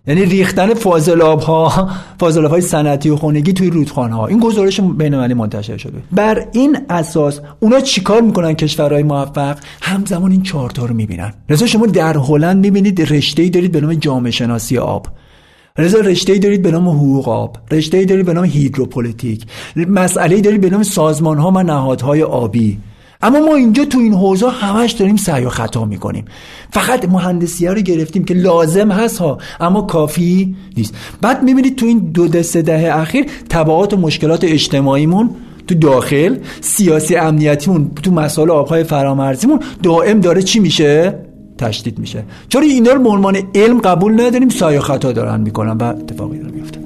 یعنی ریختن فاضلاب ها فاضلاب های صنعتی و خونگی توی رودخانه ها این گزارش بین المللی منتشر شده. بر این اساس اونا چیکار می‌کنن کشورهای موفق؟ همزمان این چهارتا رو می‌بینن. رضا شما در هلند می‌بینید رشته ای دارید به نام جامعه شناسی آب. رضا رشته ای دارید به نام حقوق آب. رشته ای دارید به نام هیدروپلیتیک مسئله ای دارید به نام سازمان ها و نهادهای آبی. اما ما اینجا تو این حوزه همش داریم سعی و خطا می‌کنیم. فقط مهندسی رو گرفتیم که لازم هست ها اما کافی نیست. بعد می‌بینید تو این دو دسته دهه اخیر تبعات و مشکلات اجتماعیمون تو داخل سیاسی امنیتیمون تو مسائل آبهای فرامرزیمون دائم داره چی میشه؟ تشدید میشه. چون اینا رو به عنوان علم قبول نداریم؟ سایه خطا دارن می‌کنن. و اتفاقی داره میفته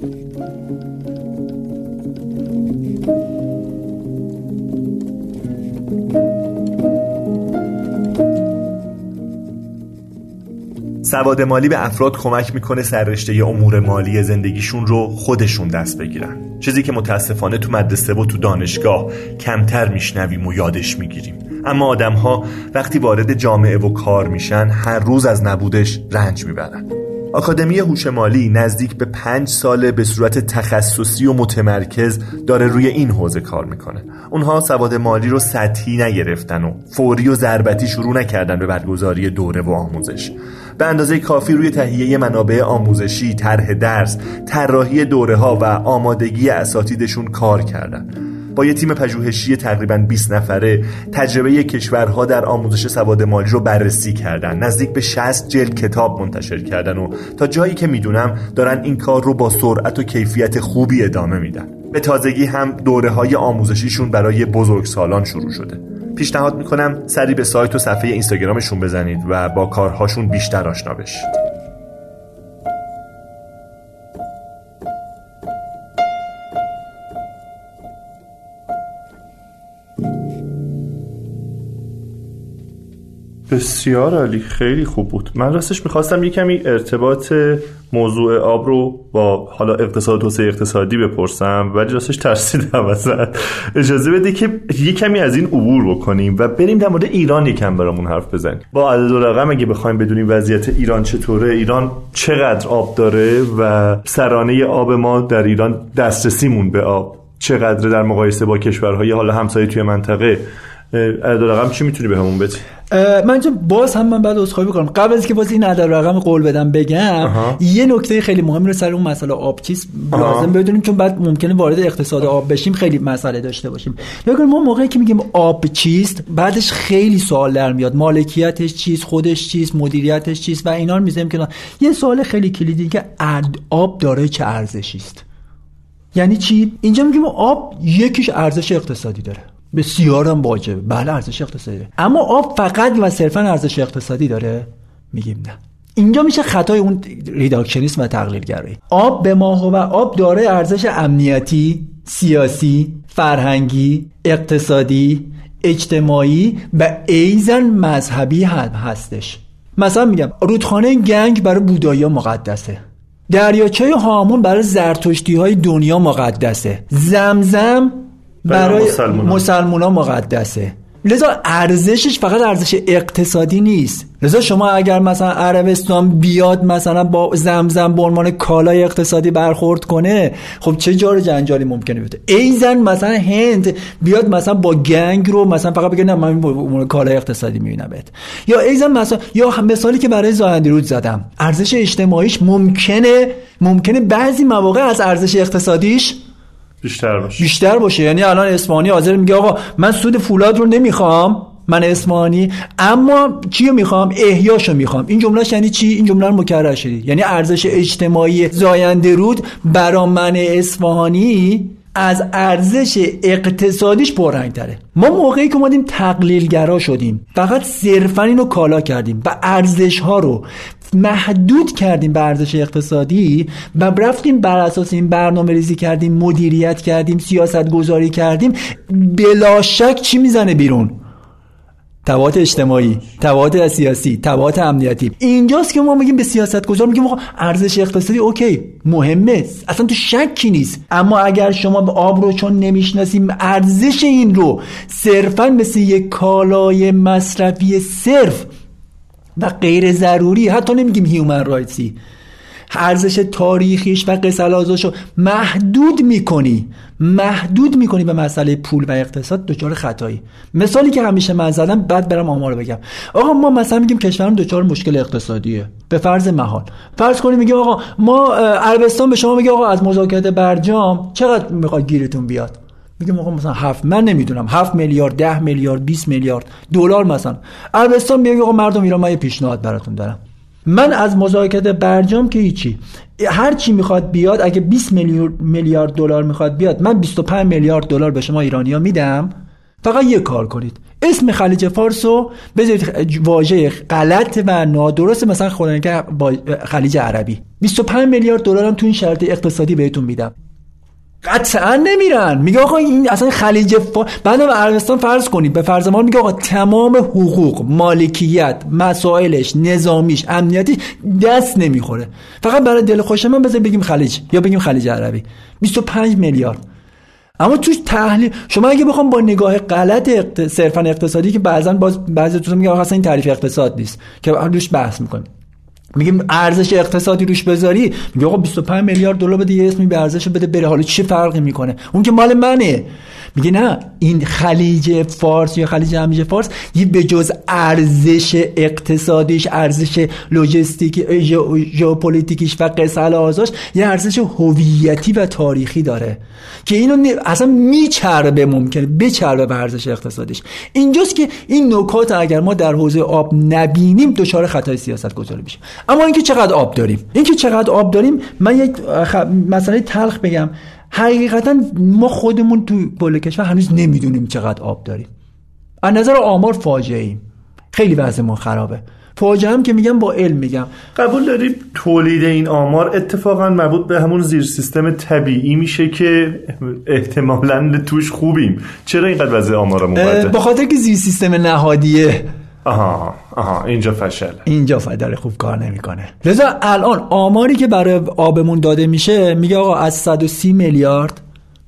سواد مالی به افراد کمک می‌کنه سررشته امور مالی زندگیشون رو خودشون دست بگیرن. چیزی که متاسفانه تو مدرسه و تو دانشگاه کمتر میشنویم و یادش می‌گیریم. اما آدم ها وقتی وارد جامعه و کار میشن هر روز از نبودش رنج می‌برن. آکادمی هوش مالی نزدیک به پنج ساله به صورت تخصصی و متمرکز داره روی این حوزه کار می‌کنه. اونها سواد مالی رو سطحی نگرفتن و فوری و ضربتی شروع نکردن به برگزاری دوره و آموزش. به اندازه کافی روی تهیه منابع آموزشی، طرح درس، طراحی دوره ها و آمادگی اساتیدشون کار کردن. با یه تیم پژوهشی تقریبا 20 نفره تجربه کشورها در آموزش سواد مالی رو بررسی کردن. نزدیک به 60 جلد کتاب منتشر کردن و تا جایی که می‌دونم دارن این کار رو با سرعت و کیفیت خوبی ادامه میدن. به تازگی هم دوره های آموزشیشون برای بزرگسالان شروع شده. پیشنهاد می‌کنم سری به سایت و صفحه اینستاگرامشون بزنید و با کارهاشون بیشتر آشنا بشید. بسیار عالی خیلی خوب بود. من راستش می‌خواستم یه کمی ارتباط موضوع آب رو با حالا اقتصاد توسعه اقتصادی بپرسم ولی راستش ترسیدم ازت. اجازه بده که یه کمی از این عبور بکنیم و بریم در مورد ایران یکم برامون حرف بزنیم. با عدد و رقم اگه بخوایم بدونیم وضعیت ایران چطوره ایران چقدر آب داره و سرانه آب ما در ایران دسترسیمون به آب. چقدر در مقایسه با کشورهای حالا همسایه توی منطقه. عدد رقم چی می‌تونی به بدی؟ من چون باز هم من بعد عذرخواهی بکنم قبل از که باز این عدد رقم قول بدم بگم یه نکته خیلی مهمی رو سر اون مسئله آب چیز لازم بدونیم چون بعد ممکنه وارد اقتصاد آب بشیم خیلی مسئله داشته باشیم. ببین ما موقعی که میگیم آب چیست بعدش خیلی سوال در میاد. مالکیتش چیست خودش چیست مدیریتش چیست و اینا رو می‌ذاریم که یه سوال خیلی کلیدی که آب داره چه ارزشی است؟ یعنی چی؟ اینجا میگیم آب یکیش ارزش اقتصادی داره. بسیار هم واجبه بله ارزش اقتصادی. داره اما آب فقط و صرفا ارزش اقتصادی داره؟ میگیم نه. اینجا میشه خطای اون ریداکشنیسم و تقلیلگرایی. آب به ما و آب داره ارزش امنیتی سیاسی فرهنگی اقتصادی اجتماعی و ایزن مذهبی هم هستش. مثلا میگم رودخانه گنگ برای بودایی مقدسه. دریاچه هامون برای زرتشتی های دنیا مقدسه. زمزم برای مسلمان ها مقدسه. لذا ارزشش فقط ارزش اقتصادی نیست. لذا شما اگر مثلا عربستان بیاد مثلا با زمزم به عنوان کالای اقتصادی برخورد کنه خب چه جار جنجالی ممکنه بیفته؟ ایزن مثلا هند بیاد مثلا با گنگ رو مثلا فقط بگه نه من کالای اقتصادی می‌بینم یا ایزن مثلا یا مثالی که برای زاهندی رود زدم. ارزش اجتماعیش ممکنه ممکنه بعضی مواقع از ارزش اقتصادیش بیشتر باشه. بیشتر باشه. یعنی الان اسپانی حاضر میگه آقا من سود فولاد رو نمی‌خوام من اسمانی اما چی رو می‌خوام؟ احیاشو می‌خوام. این جملهش یعنی چی؟ این جمله مکرر شدید یعنی ارزش اجتماعی زاینده رود برا من اصفهانی از ارزش اقتصادیش پررنگ تره ما موقعی که اومدیم تقلیلگرا شدیم فقط صرفا اینو کالا کردیم و ارزش ها رو محدود کردیم به ارزش اقتصادی و رفتیم بر اساس این برنامه ریزی کردیم مدیریت کردیم سیاست گذاری کردیم. بلا شک چی می‌زنه بیرون؟ تبعات اجتماعی تبعات سیاسی تبعات امنیتی. اینجاست که ما میگیم به سیاست گذار میگیم ارزش اقتصادی اوکی مهمه. اصلا تو شکی نیست. اما اگر شما به آب رو چون نمی‌شناسیم ارزش این رو صرفا مثل یک کالای مصرفی صرف و غیر ضروری. حتی نمیگیم هیومن رایتسی ارزش تاریخیش و رو محدود می‌کنی. محدود می‌کنی به مسئله پول و اقتصاد دچار خطایی. مثالی که همیشه من زدم بعد برم آمار بگم. آقا ما مثلا میگیم کشورم دچار مشکل اقتصادیه. به فرض محال. فرض کنیم میگیم آقا ما عربستان به شما میگه آقا از مذاکره برجام چقدر می‌خواد گیرتون بیاد؟ میگم آقا مثلا هفت من نمی‌دونم. هفت میلیارد ده میلیارد 20 میلیارد دلار مثلا. عربستان میگه آقا مردم ایران من یه پیشنهاد براتون دارم. من از مذاکره برجام که هیچی. هر چی می‌خواد بیاد اگه 20 میلیارد دلار می‌خواد بیاد من 25 میلیارد دلار به شما ایرانیا میدم. فقط یه کار کنید. اسم خلیج فارس رو بذارید واژه غلط و نادرست مثلا خودن که خلیج عربی. 25 میلیارد دلار هم تو این شرط اقتصادی بهتون میدم. قطعا نمیرن. میگه آقا این اصلا خلیج فا... بعد عربستان فرض کنید. به فرض ما میگه آقا تمام حقوق مالکیت مسائلش نظامیش امنیتی دست نمی‌خوره. فقط برای دل خوش من بذار بگیم خلیج یا بگیم خلیج عربی. 25 میلیارد. اما توش تحلیل شما اگه بخوام با نگاه غلط اقت... صرفا اقتصادی که بعضا باز بعضی تو میگه اصلا این تعریف اقتصاد نیست که روش بحث می‌کنیم. میگیم ارزش اقتصادی روش بذاری. میگه آقا 25 میلیارد دلار بده یه اسمی به ارزش بده بره. حالا چه فرقی می‌کنه؟ اون که مال منه. میگه نه این خلیج فارس یا خلیج همیشه فارس یه به جز ارزش اقتصادیش ارزش لوجستیک ژئوپلیتیکیش و قصل آزاش یه ارزش هویتی و تاریخی داره که اینو اصلا میچربه ممکنه بچربه به ارزش اقتصادیش. اینجاست که این نکات اگر ما در حوزه آب نبینیم دچار خطای سیاست گذاری میشه اما اینکه چقدر آب داریم. اینکه چقدر آب داریم من یک مسئله تلخ بگم حقیقتا ما خودمون تو کل کشور هنوز نمی‌دونیم چقدر آب داریم. از نظر آمار فاجعه ایم خیلی وضعمون خرابه. فاجعه هم که میگم با علم میگم. قبول داریم تولید این آمار اتفاقا مربوط به همون زیر سیستم طبیعی میشه که احتمالا توش خوبیم. چرا اینقدر وضع آمارمون بده؟ به خاطر که زیر سیستم نهادیه. آها آها اینجا فشل اینجا فدر خوب کار نمی‌کنه. لذا الان آماری که برای آبمون داده میشه میگه آقا از 130 میلیارد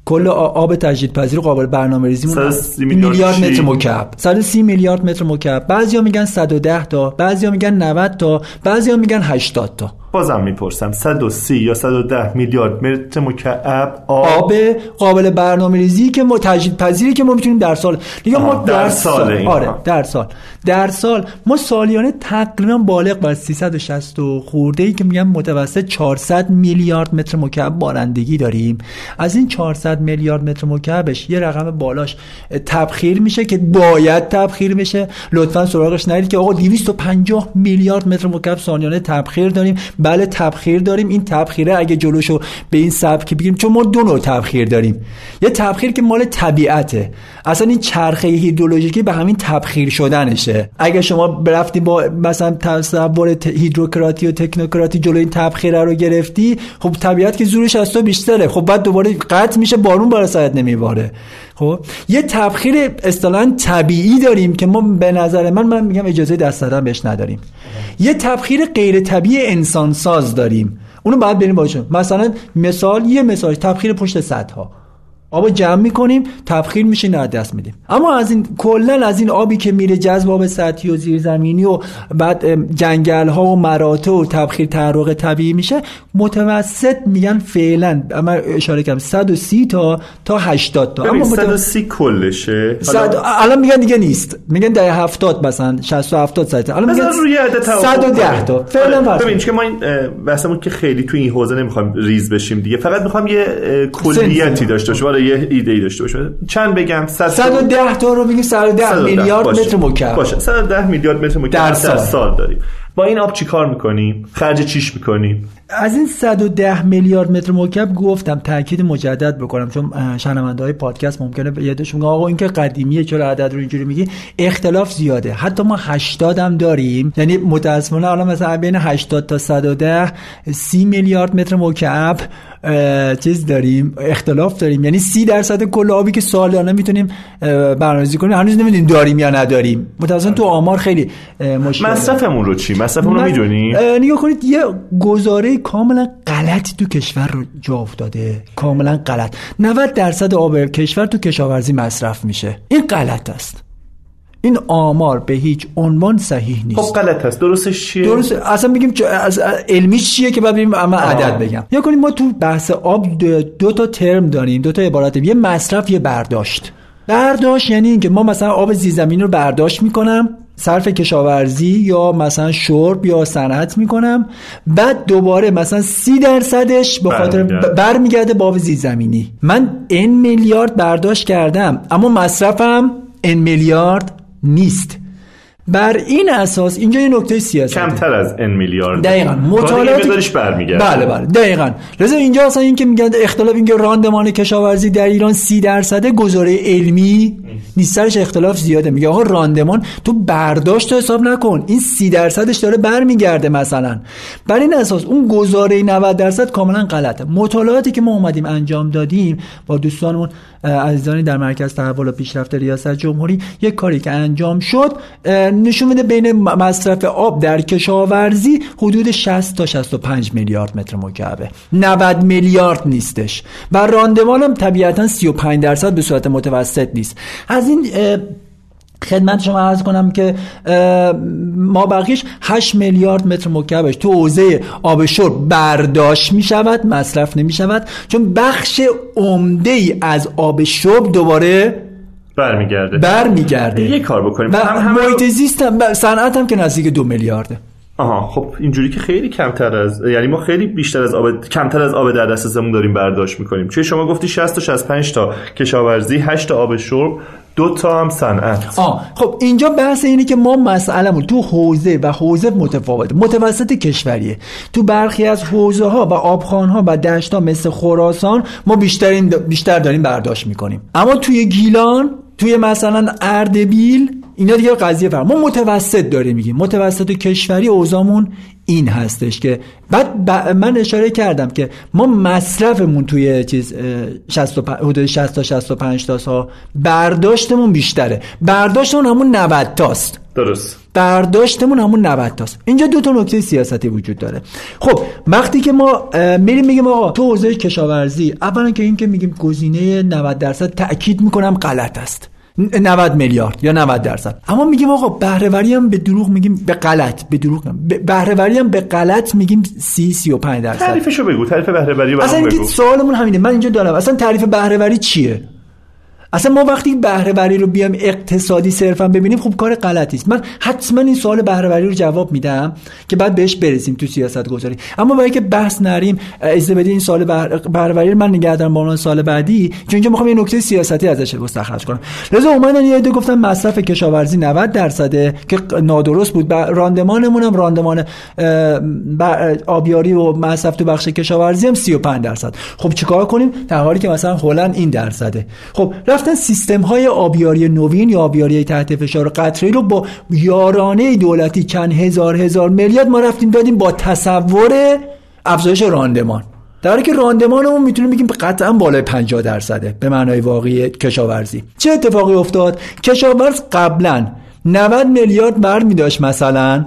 کل آب تجدید پذیر قابل برنامه ریزیمون میلیارد متر مکعب. 130 میلیارد متر مکعب. بعضیا میگن 110 تا بعضیا میگن 90 تا بعضیا میگن 80 تا. بازم می‌پرسم. 130 یا 110 میلیارد متر مکعب آب, آب قابل برنامه ریزی که ما تجدید پذیری که ما می‌تونیم در سال دیگه ما در, در سال, سال آره در سال. در سال ما سالیانه تقریبا بالغ بر 360 خورده ای که میگم متوسط 400 میلیارد متر مکعب بارندگی داریم. از این 400 میلیارد متر مکعبش یه رقم بالاش تبخیر میشه که باید تبخیر بشه. لطفا سراغش نرید که آقا 250 میلیارد متر مکعب سالیانه تبخیر داریم. بله تبخیر داریم این تبخیره اگه جلوشو به این سبک بگیریم چون ما دو نوع تبخیر داریم. یه تبخیر که مال طبیعته. اصلا این چرخه هیدرولوژیکی به همین تبخیر شدنشه. اگه شما برفتی با مثلا تصور هیدروکراتی و تکنوکراتی جلوی این تبخیره رو گرفتی خب طبیعت که زورش از تو بیشتره. خب بعد دوباره قطع میشه بارون برای سرت نمیباره. خب یه تبخیر اصطلاحا طبیعی داریم که ما به نظر من من میگم اجازه دست دادن بهش نداریم. یه تبخیر غیر طبیعی انسان ساز داریم. اونو باید بریم باشه مثلا مثال یه مثال تبخیر پشت سدها آب جمع می‌کنیم تبخیر میشه نه دست میدیم. اما از این کلا از این آبی که میره جذب آب سطحی و زیرزمینی و بعد جنگل ها و مراتع و تبخیر تحرق طبیعی میشه متوسط میگن فعلا. اما اشاره کردم 130 تا تا 80 تا. اما 130 کلشه. الان میگن دیگه نیست. میگن در 70 مثلا 60 و 70 ساعت. الان میگن روی عدد 110 تا. فعلا ببین که ما این بحثمون که خیلی تو این حوزه نمی‌خوام ریز بشیم دیگه. فقط می‌خوام یه کلیتی داشته یه ایده ای داشته باشه. چند بگم؟ 110 تا رو بگیم 110 میلیارد متر مکعب. باشه. 110 میلیارد متر مکعب. در سال. سال داریم. با این آب چیکار می‌کنیم؟ خرج چیش می‌کنیم؟ از این 110 میلیارد متر مکعب گفتم تاکید مجدد بکنم چون شنونده های پادکست ممکنه یادشون آقا این که قدیمیه چرا عدد رو اینجوری میگی؟ اختلاف زیاده. حتی ما 80 هم داریم یعنی متاسفانه الان مثلا بین 80 تا 110 30 میلیارد متر مکعب چیز داریم اختلاف داریم. یعنی سی درصد کل آبی که سالانه می‌تونیم برنامه‌ریزی کنیم. هنوز نمی‌دونیم داریم یا نداریم. متأسفانه تو آمار خیلی مشکل مصرفمون رو چی؟ مصرفمون رو می‌دونی؟ نگاه کنید یه گزاره کاملا غلطی تو کشور رو جا افتاده. کاملا غلط. 90 درصد آب کشور تو کشاورزی مصرف میشه. این غلط است. این آمار به هیچ عنوان صحیح نیست. خب غلط است. درستش چیه؟ درست. اصلا میگیم از علمی چیه که بعد ببینیم اما عدد بگم. یا کنیم ما تو بحث آب دو تا ترم داریم. دو تا عبارت یه مصرف یه برداشت. برداشت یعنی اینکه ما مثلا آب زیرزمین رو برداشت می‌کنم. صرف کشاورزی یا مثلا شرب یا صنعت می‌کنم. بعد دوباره مثلا سی درصدش به خاطر برمیگرده. آب زیرزمینی من این میلیارد برداشت کردم اما مصرفم این میلیارد نیست. بر این اساس اینجا یه نکته سیاسی. کمتر از ان میلیارد. دقیقاً. مطالعات برمیگرده. بله بله. دقیقاً. لذا اینجا اصلا این که میگن اختلاف اینکه راندمان کشاورزی در ایران 30 درصد گزاره علمی نیست. سرش اختلاف زیاده. میگه آقا راندمان تو برداشت حساب نکن. این 30 درصدش داره برمیگرده مثلا. بر این اساس اون گزاره 90 درصد کاملا غلطه. مطالعاتی که ما اومدیم انجام دادیم با دوستانمون عزیزانی در مرکز تحول و پیشرفت ریاست جمهوری یک کاری که انجام شد نشون میده بین مصرف آب در کشاورزی حدود 60 تا 65 میلیارد متر مکعبه. 90 میلیارد نیستش. و راندمان هم طبیعتا 35 درصد به صورت متوسط نیست. از این خدمت شما عرض کنم که ما بقیش 8 میلیارد متر مکعبش تو حوزه آب شرب برداشت می شود مصرف نمی شود چون بخش عمده ای از آب شرب دوباره برمیگرده. برمیگرده. یه کار بکنیم. هم محیط زیست هم صنعت هم که نزدیک دو میلیارده. آها خب اینجوری که خیلی کمتر از یعنی ما خیلی بیشتر از آب کمتر از آب در دسترسمون داریم برداشت می‌کنیم. چه شما گفتی 60 تا 65 تا کشاورزی 8 تا آب شرب دو تا هم صنعت. آه خب اینجا بحث اینه که ما مسئلهمون تو حوزه و حوزه متفاوته. متوسط کشوریه. تو برخی از حوزه ها و آبخان ها و دشت ها مثل خراسان ما بیشتر بیشتر داریم برداشت می‌کنیم. اما توی گیلان توی مثلا اردبیل اینا دیگه قضیه فرق ما متوسط داریم میگیم. متوسط کشوری اوزامون این هستش که بعد من اشاره کردم که ما مصرفمون توی چیز 65 حدود 60 تا 65 تا سا برداشتمون بیشتره. برداشتمون همون 90 تاست. درست. برداشتمون همون 90 تاست. اینجا دو تا نکته سیاستی وجود داره. خب وقتی که ما میریم میگیم آقا تو حوزه کشاورزی اولا که این که میگیم گزینه 90 درصد تاکید می‌کنم غلط است. 90 میلیارد یا 90 درصد. اما میگیم آقا بهرهوری هم به دروغ میگیم به غلط به دروغ بهرهوری هم به غلط میگیم 30 35 درصد. تعریفشو بگو تعریف بهرهوری اصلا بگو. سوالمون همینه. من اینجا دارم. اصلا تعریف بهرهوری چیه؟ اصلا ما وقتی بهرهوری رو بیام اقتصادی صرفا ببینیم خب کار غلطی است. من حتما این سوال بهرهوری رو جواب میدم که بعد بهش برسیم تو سیاست گذاری اما برای که بحث نریم اجازه بدید این سال بهرهوری من نگه دارم با سال بعدی چون می‌خوام یه نکته سیاستی ازش مستخرج کنم. لذا اومدن یه عده گفتم مصرف کشاورزی 90 درصده که نادرست بود. راندمانمون هم راندمان آبیاری و مصرف تو بخش کشاورزی هم 35 درصد. خب چیکار کنیم؟ در حالی که مثلا هلند این درصده. خب رفتن سیستم های آبیاری نوین یا آبیاری تحت فشار قطره رو با یارانه دولتی چند هزار هزار میلیارد ما رفتیم دادیم با تصور افزایش راندمان. در حالی که راندمانمون می‌تونیم بگیم قطعا بالای 50 درصده به معنای واقعی کشاورزی. چه اتفاقی افتاد؟ کشاورز قبلا 90 میلیارد بر داشت مثلا.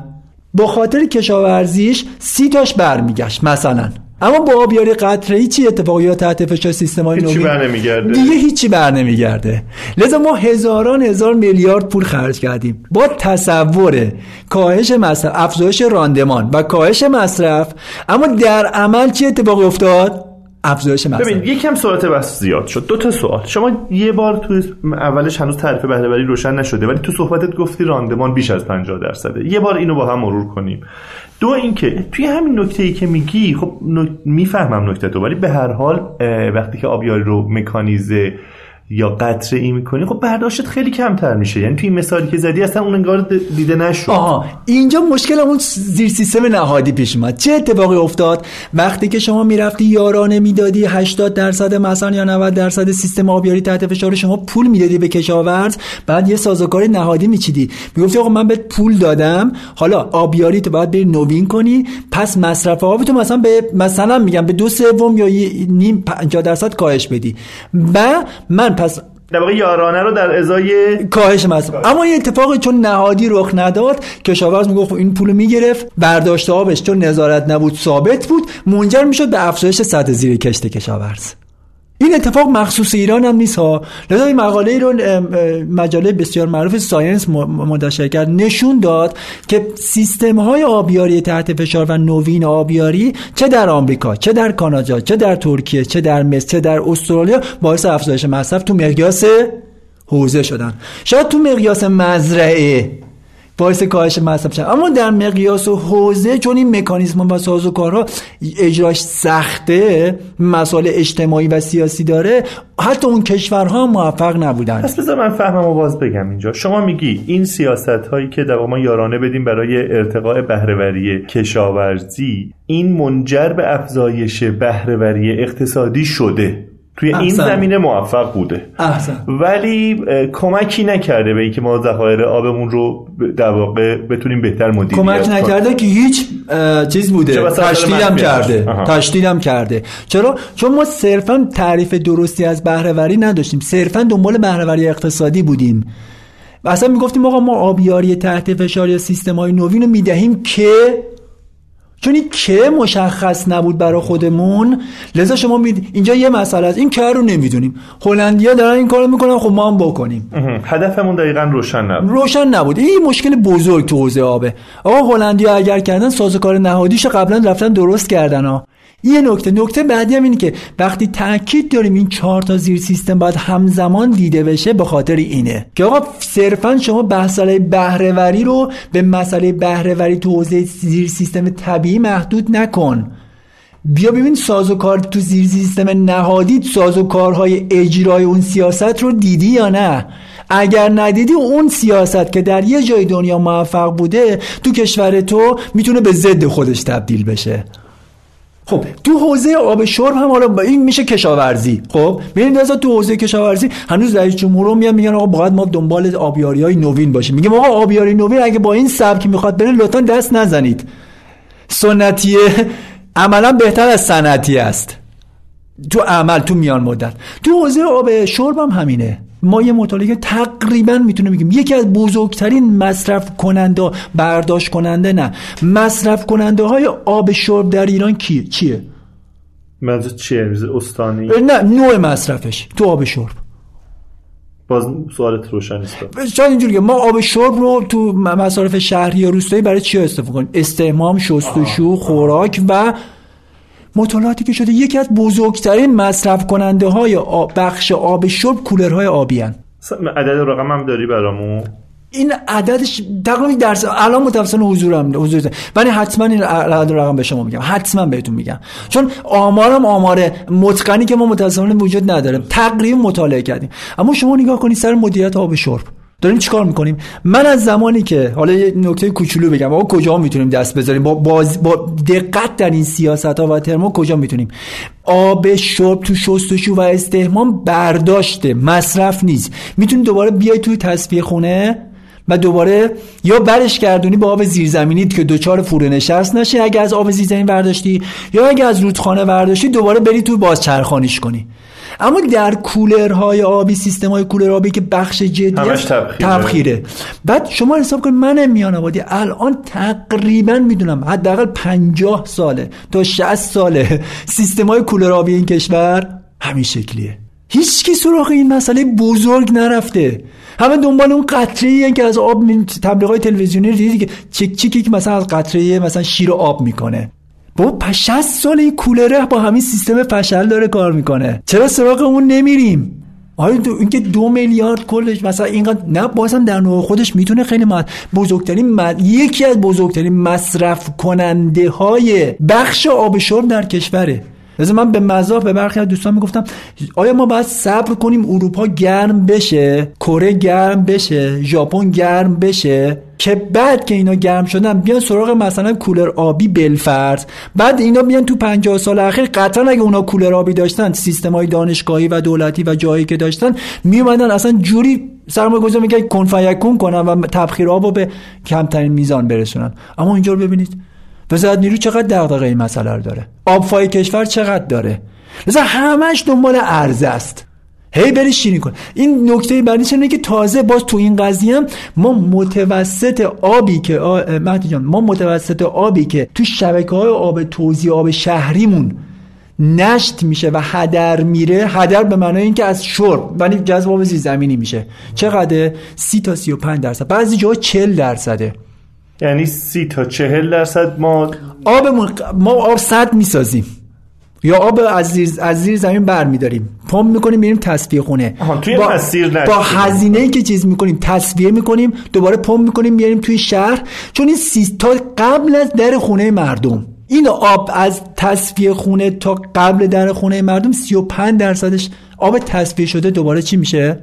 با خاطر کشاورزیش سی تاش برمیگشت مثلا. اما با آبیاری قطره چی اتفاقی یا تحت فشار سیستم های هیچی بر نمیگرده. دیگه هیچی بر نمیگرده. لذا ما هزاران هزار میلیارد پول خرج کردیم. با تصور کاهش مصرف افزایش راندمان و کاهش مصرف اما در عمل چی اتفاقی افتاد؟ افزایش مصرف. ببین یکم سرعت بس زیاد شد. دو تا سوال. شما یه بار تو اولش هنوز تعریف بهرهوری روشن نشده ولی تو صحبتت گفتی راندمان بیش از 50 درصده. یه بار اینو با هم مرور کنیم. دو اینکه توی همین نکته ای که میگی خب می‌فهمم نکته تو ولی به هر حال وقتی که آبیاری رو مکانیزه یا قطره ای می‌کنی خب برداشتت خیلی کمتر میشه. یعنی توی مثالی که زدی اصلا اون انگار دیده نشد. آها اینجا مشکل اون زیر سیستم نهادی پیش اومد. چه اتفاقی افتاد؟ وقتی که شما می‌رفتی یارانه می‌دادی 80 درصد مثلا یا 90 درصد سیستم آبیاری تحت فشار شما پول می‌دادی به کشاورز بعد یه سازوکار نهادی میچیدی. می‌گفتی آقا من بهت پول دادم حالا آبیاری تو باید بری نوین کنی پس مصرف آب تو مثلا به مثلا میگم به دو سوم یا نیم 50 درصد کاهش بدی. و من پس در واقع یارانه رو در ازای کاهش مصرف. اما این اتفاقی چون نهادی رخ نداد کشاورز می‌گفت خب این پول می‌گرفت برداشت آبش چون نظارت نبود ثابت بود منجر می‌شد به افزایش سطح زیر کشت کشاورز. این اتفاق مخصوص ایران هم نیست ها. لذا این مقاله رو مجله بسیار معروف ساینس منتشر کرد. نشون داد که سیستم های آبیاری تحت فشار و نوین آبیاری چه در آمریکا چه در کانادا چه در ترکیه چه در مصر چه در استرالیا باعث افزایش مصرف تو مقیاس حوزه شدن. شاید تو مقیاس مزرعه باعث کاهش مصرف شد اما در مقیاس و حوزه چون این مکانیزم و سازوکارها اجراش سخته مسائل اجتماعی و سیاسی داره حتی اون کشورها موفق نبودن. پس بذار من فهمم و باز بگم اینجا. شما میگی این سیاست هایی که در ما یارانه بدیم برای ارتقاء بهرهوری کشاورزی این منجر به افزایش بهرهوری اقتصادی شده. توی این زمینه موفق بوده. احسن. ولی کمکی نکرده به اینکه ما ذخایر آبمون رو در واقع بتونیم بهتر مدیریت کمک نکرده که هیچ چیز بوده. تشدید هم کرده. تشدید هم کرده. چرا؟ چون ما صرفا تعریف درستی از بهرهوری نداشتیم. صرفا دنبال بهرهوری اقتصادی بودیم. و اصلا می‌گفتیم آقا ما آبیاری تحت فشار یا سیستم های نوین رو می‌دهیم که چون این که مشخص نبود برای خودمون لذا شما مید... اینجا یه مسئله است. این که رو نمی‌دونیم. هلندیا دارن این کارو می‌کنن خب ما هم بکنیم. هدفمون دقیقا روشن نبود. روشن نبود. این مشکل بزرگ تو حوزه آبه. آقا هلندیا اگر کردن سازوکار نهادیش قبلا رفتن درست کردن ها یه نکته نکته بعدی هم اینه که وقتی تاکید داریم این چهار تا زیر سیستم باید همزمان دیده بشه به خاطر اینه که آقا صرفا شما مسئله بهرهوری رو به مسئله بهرهوری تو حوزه زیر سیستم طبیعی محدود نکن. بیا ببین سازوکار تو زیر سیستم نهادی سازوکارهای اجرای اون سیاست رو دیدی یا نه؟ اگر ندیدی اون سیاست که در یه جای دنیا موفق بوده تو کشور تو می‌تونه به ضد خودش تبدیل بشه. خب تو حوزه آب شرب هم حالا این میشه کشاورزی. خب ببینید از تو حوزه کشاورزی هنوز رئیس جمهور میان میگن آقا باید ما دنبال آبیاری های نوین باشیم. میگم آقا آبیاری نوین اگه با این سبک می‌خواد بره لطفا دست نزنید. سنتیه عملا بهتر از سنتی است. تو عمل تو میان مدت. تو حوزه آب شرب هم همینه. ما یه مطالعه تقریبا می‌تونه بگیم. یکی از بزرگترین مصرف کننده برداشت کننده نه. مصرف کننده های آب شرب در ایران کیه چیه؟ منظور چیه؟ استانی؟ نه نوع مصرفش. تو آب شرب. باز سوالت روشن نیست. شاید اینجوری که ما آب شرب رو تو مصارف شهری یا روستایی برای چی استفاده کنیم؟ استهمام شستشو خوراک و مطالعاتی که شده یکی از بزرگترین مصرف کننده های بخش آب شرب کولرهای آبی هن. عدد رقم هم داری برامون؟ این عددش تقریبا درس الان متوسط حضورم حضور ولی حتما این عدد رقم به شما میگم. حتما بهتون میگم. چون آمارم آمار متقنی که ما متاسفانه وجود نداره. تقریبا مطالعه کردیم. اما شما نگاه کنید سر مدیریت آب شرب. داریم چیکار می‌کنیم؟ من از زمانی که حالا یه نکته کوچولو بگم آقا کجا می‌تونیم دست بذاریم؟ با, باز با دقت در این سیاست ها و ترمو کجا می‌تونیم؟ آب شرب تو شستشو و استهمام برداشته مصرف نیست. می‌تونی دوباره بیای توی تصفیه خونه و دوباره یا برش گردونی با آب زیرزمینی که دوچار فوره نشست نشه اگه از آب زیرزمین برداشتی یا اگه از رودخانه برداشتی دوباره بری تو بازچرخانیش کنی. اما در کولرهای آبی سیستم های کولر آبی که بخش جدی تبخیره. بعد شما حساب کن من میان آبادی الان تقریبا می‌دونم حداقل 50 ساله تا 60 ساله سیستم های کولر آبی این کشور همین شکلیه. هیچ کی سراغ این مسئله بزرگ نرفته. همه دنبال اون قطره ای که از آب تبلیغات تلویزیونی دیدی که چک چکی که مثلا از قطره مثلا شیر آب می‌کنه. با 60 سال این کولره با همین سیستم فشل داره کار می‌کنه. چرا سراغ اون نمیریم؟ آیا دو اینکه دو میلیارد کلش مثلا اینقدر نه بازم در نوع خودش می‌تونه خیلی مد... بزرگترین یکی از بزرگترین مصرف کننده های بخش آب شرب در کشوره. مثلا من به مزاح به برخی از دوستان می‌گفتم آیا ما باید صبر کنیم اروپا گرم بشه کره گرم بشه ژاپن گرم بشه؟ که بعد که اینا گرم شدن بیان سراغ مثلا کولر آبی بلفرد. بعد اینا بیان تو 50 سال اخیر قطعا اگه اونا کولر آبی داشتن سیستم های دانشگاهی و دولتی و جایی که داشتن میومدن اصلا جوری سرمایه گذار میگه کن فیکون کنن و تبخیر آب رو به کمترین میزان برسونن. اما اینجا رو ببینید. وزارت نیرو چقدر دغدغه این مسئله رو داره؟ آبفای کشور چقدر داره؟ مثلا همش دنبال ارزه است. هی بری شیرین کن. این نکته بعدیش اینه که تازه باز تو این قضیه هم ما متوسط آبی که مهدی جان ما متوسط آبی که تو شبکه های آب توزیع آب شهریمون نشت میشه و هدر میره هدر به معنای اینکه از شرب ولی جذب آب زمینی میشه. چقدر؟ سی تا سی و پنج درصد. بعضی جاها چل درصده. یعنی سی تا چهل درصد ما آب ما آب صد می‌سازیم. یا آب از زیر, از زیر زمین بر میداریم. پمپ می‌کنیم میریم تصفیه خونه. توی با, با هزینه ای که چیز می‌کنیم تصفیه می‌کنیم دوباره پمپ می‌کنیم میاریم توی شهر. چون این سی تا قبل از در خونه مردم. این آب از تصفیه خونه تا قبل در خونه مردم 35 درصدش آب تصفیه شده دوباره چی میشه؟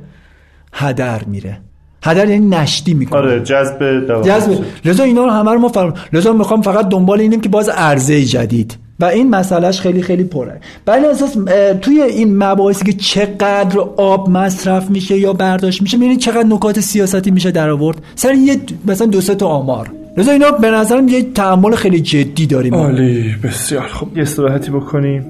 هدر میره. هدر یعنی نشتی می‌کنه. آره جذب جذب. لذا اینا رو همه رو ما فرم لذا می‌خوام فقط دنبال اینیم که باز عرضه جدید. و این مسئلهش خیلی خیلی پره. بله اساس توی این مباحثی که چقدر آب مصرف میشه یا برداشت میشه می‌بینید چقدر نکات سیاستی میشه در آورد. سر یه مثلا دو سه تا آمار. لذا اینا به نظرم یه تعامل خیلی جدی داریم. عالی بسیار خوب. یه استراحتی بکنیم.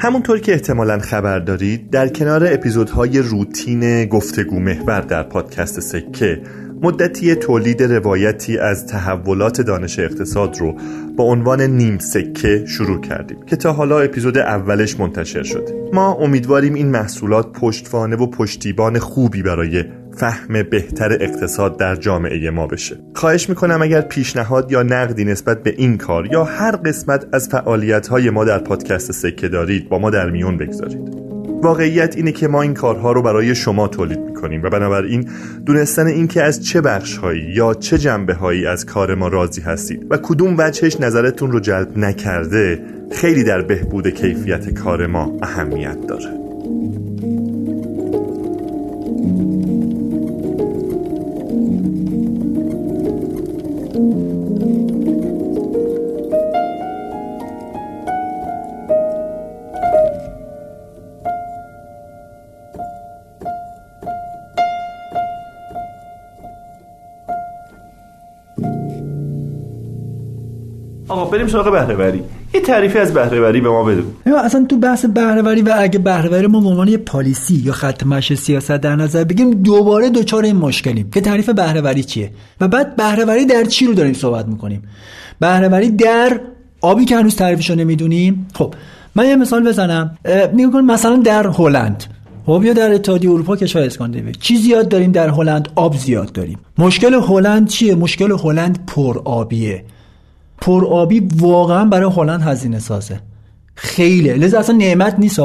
همونطور که احتمالا خبر دارید در کنار اپیزودهای روتین گفتگو محور در پادکست سکه مدتی تولید روایتی از تحولات دانش اقتصاد رو با عنوان نیم سکه شروع کردیم که تا حالا اپیزود اولش منتشر شده. ما امیدواریم این محصولات پشتوانه و پشتیبان خوبی برای فهم بهتر اقتصاد در جامعه ما بشه. خواهش می‌کنم اگر پیشنهاد یا نقدی نسبت به این کار یا هر قسمت از فعالیت های ما در پادکست سکه دارید با ما در میون بگذارید. واقعیت اینه که ما این کارها رو برای شما تولید می‌کنیم و بنابراین دونستن اینکه از چه بخش هایی یا چه جنبه هایی از کار ما راضی هستید و کدوم وجهش نظرتون رو جلب نکرده خیلی در بهبود کیفیت کار ما اهمیت داره. آقا بریم سراغ بهره یه تعریفی از بهرهوری به ما بده. اصلا تو بحث بهرهوری و اگه بهرهوری ما به عنوان یه پالیسی یا خط مشی سیاست در نظر بگیریم دوباره دوچار این مشکلیم که تعریف بهرهوری چیه؟ و بعد بهرهوری در چی رو داریم صحبت می‌کنیم؟ بهرهوری در آبی که هنوز تعریفشو نمی‌دونیم. خب من یه مثال بزنم. میگم مثلا در هلند. خب یا در اتحادیه اروپا کشور اسکاندیناوی. چی زیاد داریم در هلند؟ آب زیاد داریم. مشکل هلند چیه؟ مشکل هلند پر آبیه پر آبی واقعا برای هلند هزینه سازه. خیلی. لذا اصلا نعمت نیست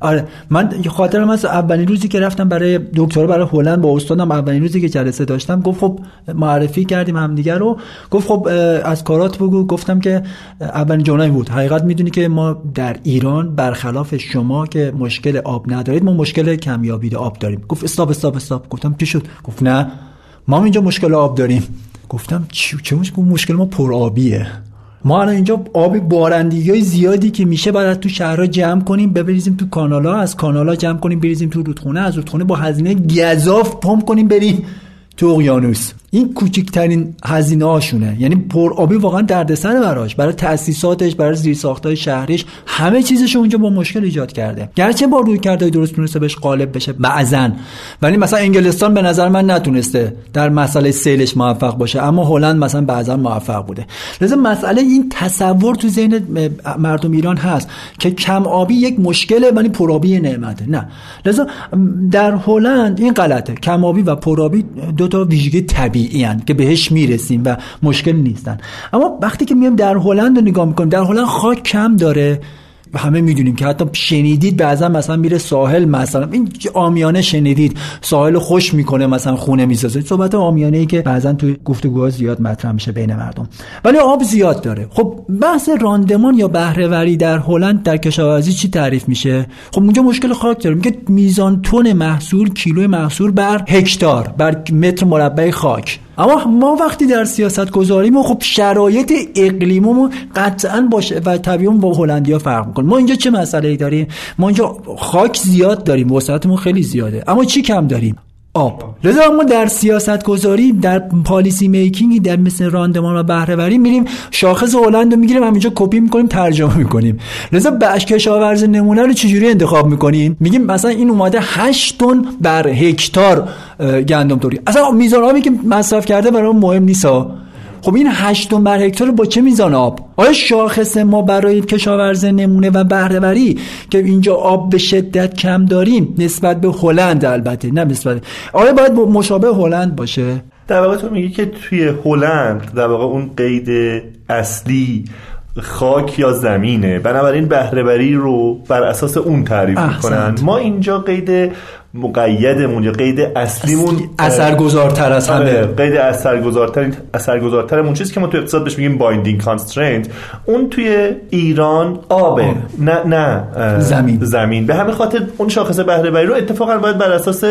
آره. من خاطرم از اولین روزی که رفتم برای دکترا برای هلند با استادم اولین روزی که جلسه داشتم گفت خب معرفی کردیم همدیگه رو. گفت خب از کارات بگو. گفتم که اولین جمله بود. حقیقت می‌دونی که ما در ایران برخلاف شما که مشکل آب ندارید ما مشکل کمیابی آب داریم. گفت استاپ استاپ استاپ گفتم چی شد؟ گفت نه. ما اینجا مشکل آب داریم. گفتم چه مشکل ما پر آبیه. ما الان اینجا آب بارندگی های زیادی که میشه باید تو شهرها جمع کنیم ببریزیم تو کانالا از کانالا جمع کنیم بریزیم تو رودخونه از رودخونه با هزینه گذاف پمپ کنیم بریم. تو اقیانوس این کوچکترین هزینه هاشونه یعنی پر آبی واقعا دردسر براش. برای تاسیساتش برای زیرساختهای شهریش همه چیزش اونجا با مشکل ایجاد کرده. گرچه با روی کرده درست تونسته بهش غالب بشه بعضن ولی مثلا انگلستان به نظر من نتونسته در مسئله سیلش موفق باشه. اما هلند مثلا بعضا موفق بوده. لذا مسئله این تصور تو ذهن مردم ایران هست که کم آبی یک مشکله ولی پرآبی نعمته. نه. لذا در هلند این غلطه. کم آبی و پرآبی دو تا ویژگی طبیعی طبیعی که بهش می‌رسیم و مشکل نیستن. اما وقتی که میام در هلند رو نگاه می‌کنیم در هلند خاک کم داره. همه می‌دونیم که حتی شنیدید بعضا مثلا میره ساحل مثلا این آمیانه شنیدید ساحل خوش می‌کنه مثلا خونه می‌سازه. صحبت آمیانه ای که بعضا تو گفتگوها زیاد مطرح میشه بین مردم. ولی آب زیاد داره. خب بحث راندمان یا بهرهوری در هلند در کشاورزی چی تعریف میشه؟ خب اونجا مشکل خاک داره. میگه میزان تن محصول کیلو محصول بر هکتار بر متر مربع خاک. اما ما وقتی در سیاست گذاریم خب شرایط اقلیممون قطعا باشه و طبیعا با هلندیا فرق می‌کنه. ما اینجا چه مسئله ای داریم؟ ما اینجا خاک زیاد داریم وسعتمون خیلی زیاده. اما چی کم داریم؟ آب. لذا ما در سیاست گذاری در پالیسی میکینگ در مثل راندمان و بهرهوری میریم شاخص هلند رو می‌گیریم همینجا کپی می‌کنیم ترجمه می‌کنیم. لذا بش کشاورز نمونه رو چجوری انتخاب می‌کنیم میگیم مثلا این اومده 8 تن بر هکتار گندم توری. اصلا میزان آبی که مصرف کرده برای مهم نیست خب این هشتم بر هکتار با چه میزان آب؟ آیا شاخص ما برای کشاورز نمونه و بهرهوری که اینجا آب به شدت کم داریم نسبت به هلند؟ البته نه نسبت آیا باید مشابه هلند باشه؟ در واقع تو میگی که توی هلند در واقع اون قید اصلی خاک یا زمینه. بنابراین بهرهوری رو بر اساس اون تعریف می‌کنن. ما اینجا قید مقیدمون یا قید اصلیمون اثرگذارتر از همه. آره، قید اثرگذارتر اثرگذارترمون چیزی که ما تو اقتصاد بهش میگیم binding constraint اون توی ایران آبه نه نه زمین. زمین. به همین خاطر اون شاخص بهره وری رو اتفاقا باید بر اساس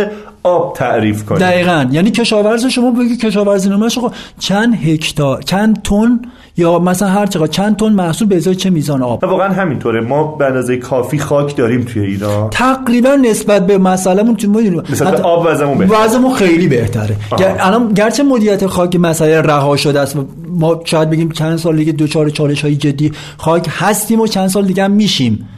آب تعریف کنیم. دقیقاً. یعنی کشاورز شما بگی کشاورزی نامه شما چند هکتار چند تن یا مثلا هر چقدر چند تن محصول به ازای چه میزان آب؟ واقعا همینطوره. ما به اندازه کافی خاک داریم توی ایران. تقریبا نسبت به مسئلهمون تو می‌دونیم نسبت آب وضعمون بهتره. وضعمون خیلی بهتره. الان گرچه مدیریت خاک مسئله رها شده است ما شاید بگیم چند سال دیگه دوچار چالش های جدی خاک هستیم و چند سال دیگه هم میشیم.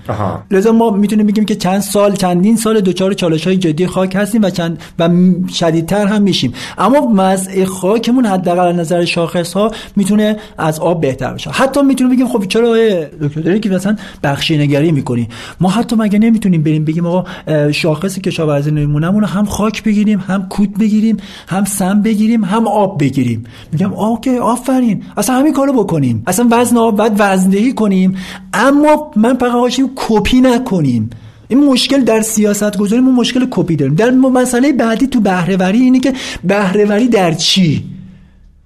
لذا ما می‌تونیم بگیم که چند سال چندین سال دوچار چالش های جدی خاک هستیم و چند و شدیدتر هم میشیم. اما مزع خاکمون حداقل از نظر شاخص ها می‌تونه از آب بهتر بشه. حتی می‌تونیم بگیم خب چرا دکتر داری که مثلا بخشی نگری می‌کنی. ما حتی مگه نمی‌تونیم بریم بگیم آقا شاخص کشاورزی نمونمون هم خاک بگیریم هم کوت بگیریم هم سم بگیریم هم آب بگیریم. میگم okay آفرین. اصلا همین کارو بکنیم. اصلا وزن آب بعد وزندهی کنیم. اما من فقط کپی نکنیم. این مشکل در سیاست گذاری مشکل کپی داریم. در مسئله بعدی تو بهرهوری اینه که بهرهوری در چی؟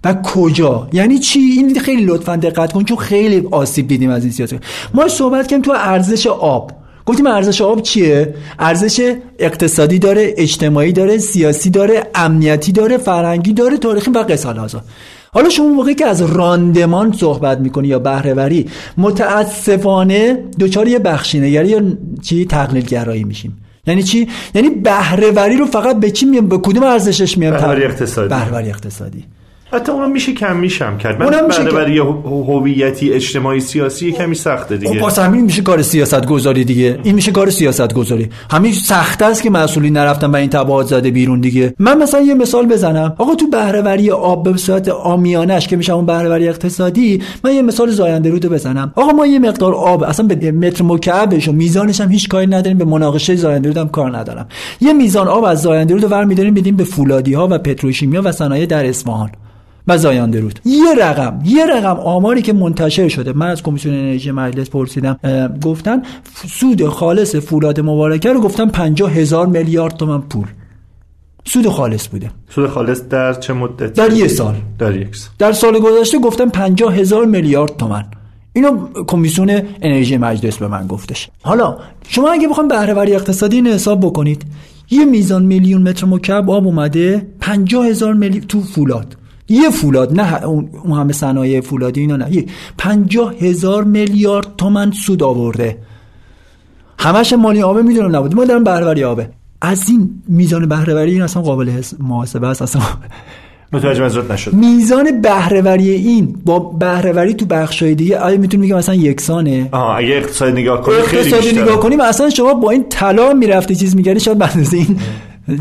و کجا؟ یعنی چی؟ این خیلی لطفا دقت کن چون خیلی آسیب دیدیم از این سیاست ما صحبت کردیم تو ارزش آب. گفتیم ارزش آب چیه؟ ارزش اقتصادی داره اجتماعی داره سیاسی داره امنیتی داره فرهنگی داره تاریخی و قس علی حالا شما موقعی که از راندمان صحبت می‌کنی یا بهرهوری متاسفانه دوچار یه بخشینگری یا چی؟ تقلیل گرایی میشیم. یعنی چی؟ یعنی بهرهوری رو فقط به چی میام به کدوم ارزشش میام بهرهوری اقتصادی. بهرهوری اقتصادی. حتی اونم میشه کم میشم کرد. من اونم میشه. برای هویتی اجتماعی سیاسی کمی سخته دیگه. خب واسه همین میشه کار سیاست گذاری دیگه این میشه کار سیاست گذاری همین سخت است که مسئولین نرفتن و این تبعات زده بیرون دیگه. من مثلا یه مثال بزنم. آقا تو بهرهوری آب به صورت آمیانش که میشه اون بهرهوری اقتصادی من یه مثال زاینده رود بزنم. آقا ما یه مقدار آب اصلا به متر مکعبش و میزانش هم هیچ کاری نداریم به مناقشه زاینده رود هم کار ندارم. یه میزان آب از زاینده رود ور میداریم بدیم به فولادی ها و پتروشیمیا و صنایع در اصفهان. و زایانده رود یه رقم یه رقم آماری که منتشر شده. من از کمیسیون انرژی مجلس پرسیدم گفتن سود خالص فولاد مبارکه رو گفتن 50 هزار میلیارد تومن پول. سود خالص بوده. سود خالص در چه مدت؟ در یه سال. در یک سال. در سال گذشته گفتن 50 هزار میلیارد تومن اینو کمیسیون انرژی مجلس به من گفتش. حالا شما اگه بخواید بهرهوری اقتصادی اینو حساب بکنید یه میزان میلیون متر مکعب آب اومده 50 هزار میلیون تو فولاد. یه فولاد نه اون همه صنایع فولادی اینا نه. 50 هزار میلیارد تومن سود آورده. همش مالی آبه می‌دونم نبود. ما دارم بهرهوری آبه. از این میزان بهرهوری این اصلا قابل محاسبه است اصلا. متوجه منظورت نشد. میزان بهرهوری این با بهرهوری تو بخشای دیگه آیا می‌تونیم بگم مثلا یکسانه؟ آها اگه اقتصاد نگاه کنی خیلی بیشتره. نگاه کنیم اصلا شما با این طلا می‌رفتی چیز میگردی شاید به اندازه این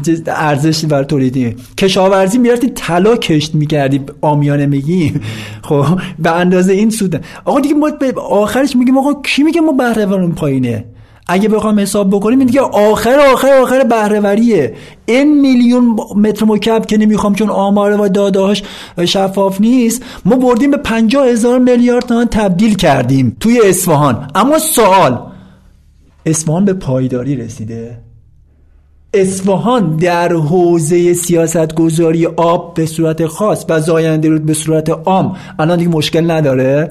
چیز ارزش بر تولیدی. کشاورزی می‌رفتی طلا کشت می‌کردی آمیانه میگی خب به اندازه این سود. آقا دیگه ما آخرش میگیم آقا کی میگه ما بهرهوریم پایینه؟ اگه بخوام حساب بکنیم این دیگه آخر آخر آخر بهرهوریه. این میلیون متر مکعب که نمی‌خوام چون آمار و دادهاش شفاف نیست ما بردیم به 50 هزار میلیارد تومان تبدیل کردیم توی اصفهان. اما سوال اصفهان به پایداری رسیده؟ اصفهان در حوزه سیاست گذاری آب به صورت خاص و زاینده رود به صورت عام. الان دیگه مشکل نداره؟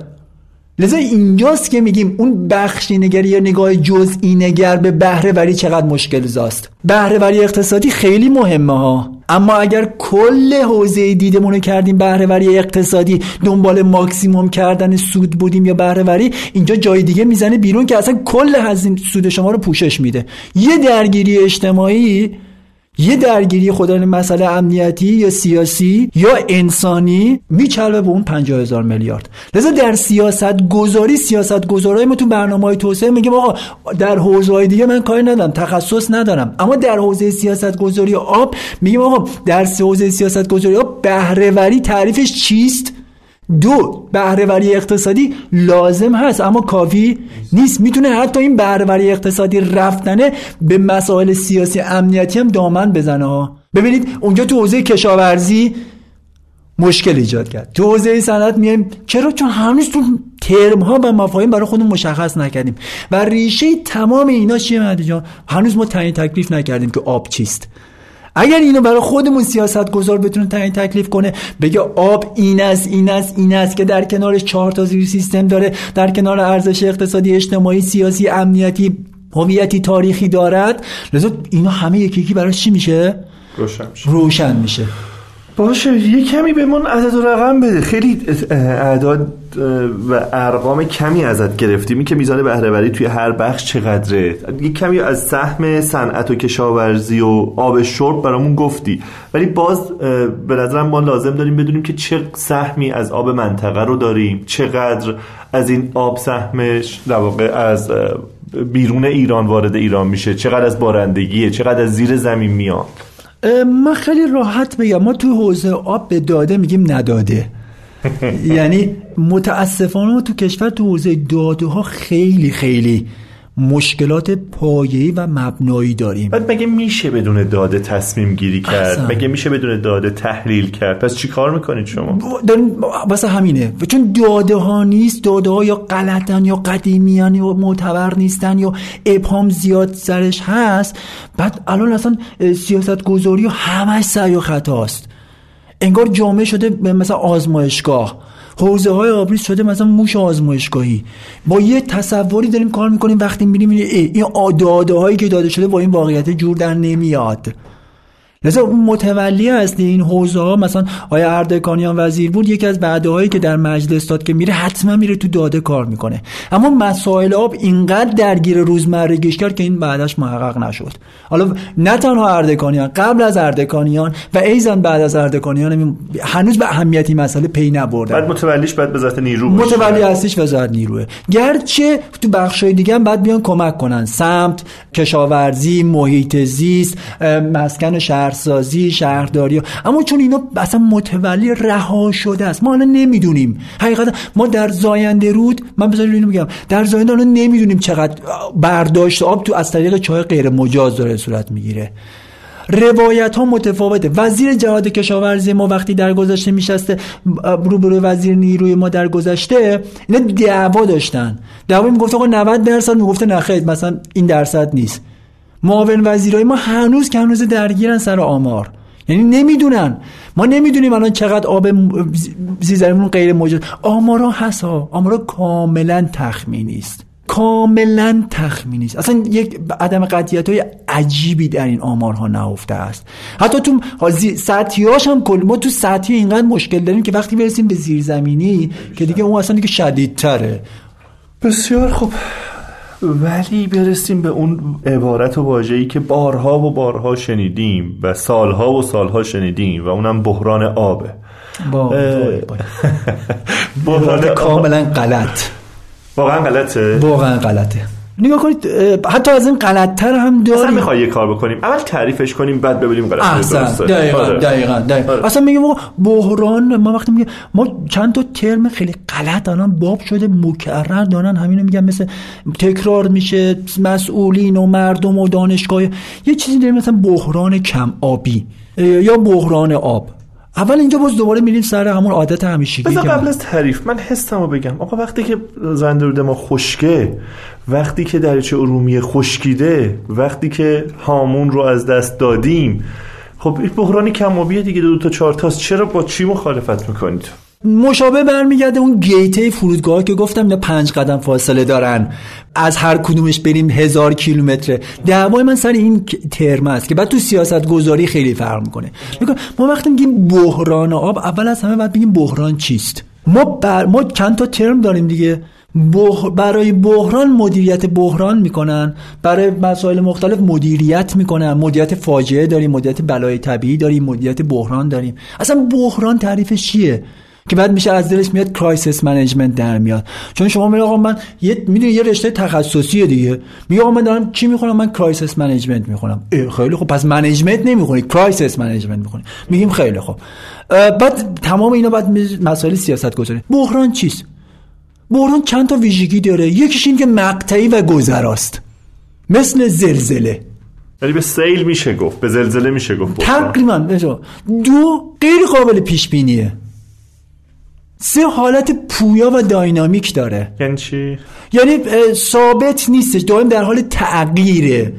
لذا اینجاست که میگیم اون بخشی نگری یا نگاه جزئی نگر به بهره وری چقدر مشکل زاست. بهره وری اقتصادی خیلی مهمه ها. اما اگر کل حوزه دیدمون رو کردیم بهره وری اقتصادی دنبال ماکسیموم کردن سود بودیم یا بهره وری اینجا جای دیگه می‌زنه بیرون که اصلا کل هزینه سود شما رو پوشش میده. یه درگیری اجتماعی یه درگیری خدا مسئله امنیتی یا سیاسی یا انسانی میچلبه به اون 50 هزار میلیارد. لذا در سیاست گذاری سیاست گذارای ما تو برنامه های توسعه میگیم آقا در حوزه دیگه من کاری ندارم تخصص ندارم. اما در حوزه سیاست گذاری آب میگیم آقا در حوزه سیاست گذاری آب بهرهوری تعریفش چیست؟ دو بهرهوری اقتصادی لازم هست اما کافی نیست. می‌تونه حتی این بهرهوری اقتصادی رفتنه به مسائل سیاسی امنیتی هم دامن بزنه ببینید اونجا تو حوزه کشاورزی مشکل ایجاد کرد. تو حوزه صنعت میایم. چرا؟ چون هنوز تو ترم ها و مفاهیم برای خودمون مشخص نکردیم. و ریشه تمام اینا چیه مهدی جان؟ هنوز ما تعیین تکلیف نکردیم که آب چیست. اگر اینو برای خودمون سیاست گذار بتونه تعیین تکلیف کنه بگه آب این است این است این است که در کنارش چهار تا زیر سیستم داره در کنار ارزش اقتصادی اجتماعی سیاسی امنیتی هویتی تاریخی دارد. لذا اینا همه یکی یکی براش چی میشه؟ روشن میشه. روشن میشه. باشه یه کمی به من عدد و رقم بده. خیلی اعداد و ارقام کمی ازت گرفتیم. که میزان بهرهوری توی هر بخش چقدره؟ یه کمی از سهم صنعت و کشاورزی و آب شرب برامون گفتی. ولی باز به نظرم ما لازم داریم بدونیم که چه سهمی از آب منطقه رو داریم. چقدر از این آب سهمش در واقع از بیرون ایران وارد ایران میشه؟ چقدر از بارندگیه؟ چقدر از زیر زمین میاد؟ من خیلی راحت بگم ما تو حوزه آب به داده میگیم نداده. یعنی متاسفانه ما تو کشور تو حوزه داده ها خیلی خیلی مشکلات پایه‌ای و مبنایی داریم. بعد مگه میشه بدون داده تصمیم گیری کرد؟ احسن. مگه میشه بدون داده تحلیل کرد؟ پس چی کار می‌کنید شما؟ واسه همینه. چون داده ها نیست داده ها یا غلطن یا قدیمیان یا معتبر نیستن یا ابهام زیاد سرش هست بعد الان اصلا سیاست گذاری و همش سعی و خطاست. انگار جامعه شده مثلا آزمایشگاه. حوزه های آبریز شده مثلا موش آزمایشگاهی. با یه تصوری داریم کار می‌کنیم وقتی میریم این داده هایی که داده شده با این واقعیت جور در نمیاد. لذا اون متولی اصلی این حوزه ها مثلا آیا اردکانیان وزیر بود یکی از بعدهایی که در مجلس داد که میره حتما میره تو داده کار می‌کنه. اما مسائل آب اینقدر درگیر روزمرگیش کرد که این بعدش محقق نشد. حالا نه تنها اردکانیان قبل از اردکانیان و ایزن بعد از اردکانیان هنوز به اهمیتی مسئله پی نبردن بعد متولیش بعد وزارت نیرو متولی اصلیش وزارت نیروه. گرچه تو بخشای دیگه هم بعد بیان کمک کنن. سمت کشاورزی محیط زیست مسکن شهرسازی شهرداری. اما چون اینا اصلا متولی رها شده است ما الان نمی‌دونیم. حقیقتا ما در زاینده رود من بذارید اینو بگم در زاینده الان نمی‌دونیم چقدر برداشت آب تو از طریق چای غیر مجاز داره صورت می‌گیره. روایت ها متفاوته. وزیر جهاد کشاورزی ما وقتی در گذشته میشسته روبروی وزیر نیروی ما در گذشته اینا دعوا داشتن. دعوا می‌گفت آقا 90 درصد می‌گفته نخیر مثلا این درصد نیست. معاون وزیرای ما هنوز که هنوز درگیرن سر آمار. یعنی نمی‌دونن. ما نمی‌دونیم الان چقدر آب زیرزمینمون غیر موجود. آمارا هست ها. آمارا کاملا تخمینی است کاملا تخمینی است اصلا یک عدم قطعیت های عجیبی در این آمارها نهفته است. حتی تو سطحیاش هم کل ما تو سطحی اینقدر مشکل داریم که وقتی برسیم به زیرزمینی که دیگه اون اصلا دیگه شدیدتره. بسیار خوب. ولی برسیم به اون عبارت و واژه‌ای که بارها و بارها شنیدیم و سالها و سالها شنیدیم و اونم بحران آبه. بحران کاملا غلط. واقعا غلطه. واقعا غلطه. نگاه کنید حتی از این غلطتر هم داریم اصلا می‌خوای یه کار بکنیم اول تعریفش کنیم بعد ببینیم غلط احسن دقیقا آره. دقیقا, دقیقا. آره. اصلا میگیم بحران ما وقتی میگیم ما چند تا ترم خیلی غلط الان باب شده مکرر دارن همینو میگن مثل تکرار میشه مسئولین و مردم و دانشگاه یه چیزی داریم مثلا بحران کم آبی یا بحران آب اول اینجا باز دوباره میریم سر همون عادت همیشگی بذار قبل از تعریف من حسمو بگم. آقا وقتی که زنده ما خشکه وقتی که دریچه ارومیه خشکیده وقتی که هامون رو از دست دادیم خب این بحرانی کمابیه دیگه دو, تا چهار تاست. چرا با چی مخالفت می‌کنید؟ مشابه برمیگرده اون گیته فرودگاه که گفتم اینا پنج قدم فاصله دارن. از هر کدومش بریم هزار کیلومتره. دعوای من سر این ترم است که بعد تو سیاست گذاری خیلی فرق می‌کنه. ما وقتی میگیم بحران آب اول از همه باید بگیم بحران چیست؟ ما بر... ما چند تا ترم داریم دیگه. برای بحران مدیریت بحران می‌کنن. برای مسائل مختلف مدیریت می‌کنن. مدیریت فاجعه داریم مدیریت بلای طبیعی داریم مدیریت بحران داریم. اصلا بحران تعریفش چیه؟ که بعد میشه از دلش میاد crisis management در میاد. چون شما میگه آقا من یه می‌دونی یه رشته تخصصیه دیگه. میگه آقا من دارم چی می‌خونم؟ من crisis management می‌خونم. خیلی خوب. پس management نمی‌خونی. crisis management می‌خونی. میگیم خیلی خوب. بعد تمام اینا بعد مسائل سیاست گذاری بحران چیست؟ بحران چند تا ویژگی داره. یکیش این که مقطعی و گذراست. مثل زلزله. یعنی به سیل میشه گفت. به زلزله میشه گفت تقریبا. دو غیر قابل پیش بینیه سه حالت پویا و داینامیک داره. یعنی چی؟ یعنی ثابت نیستش. دائم در حال تغییره.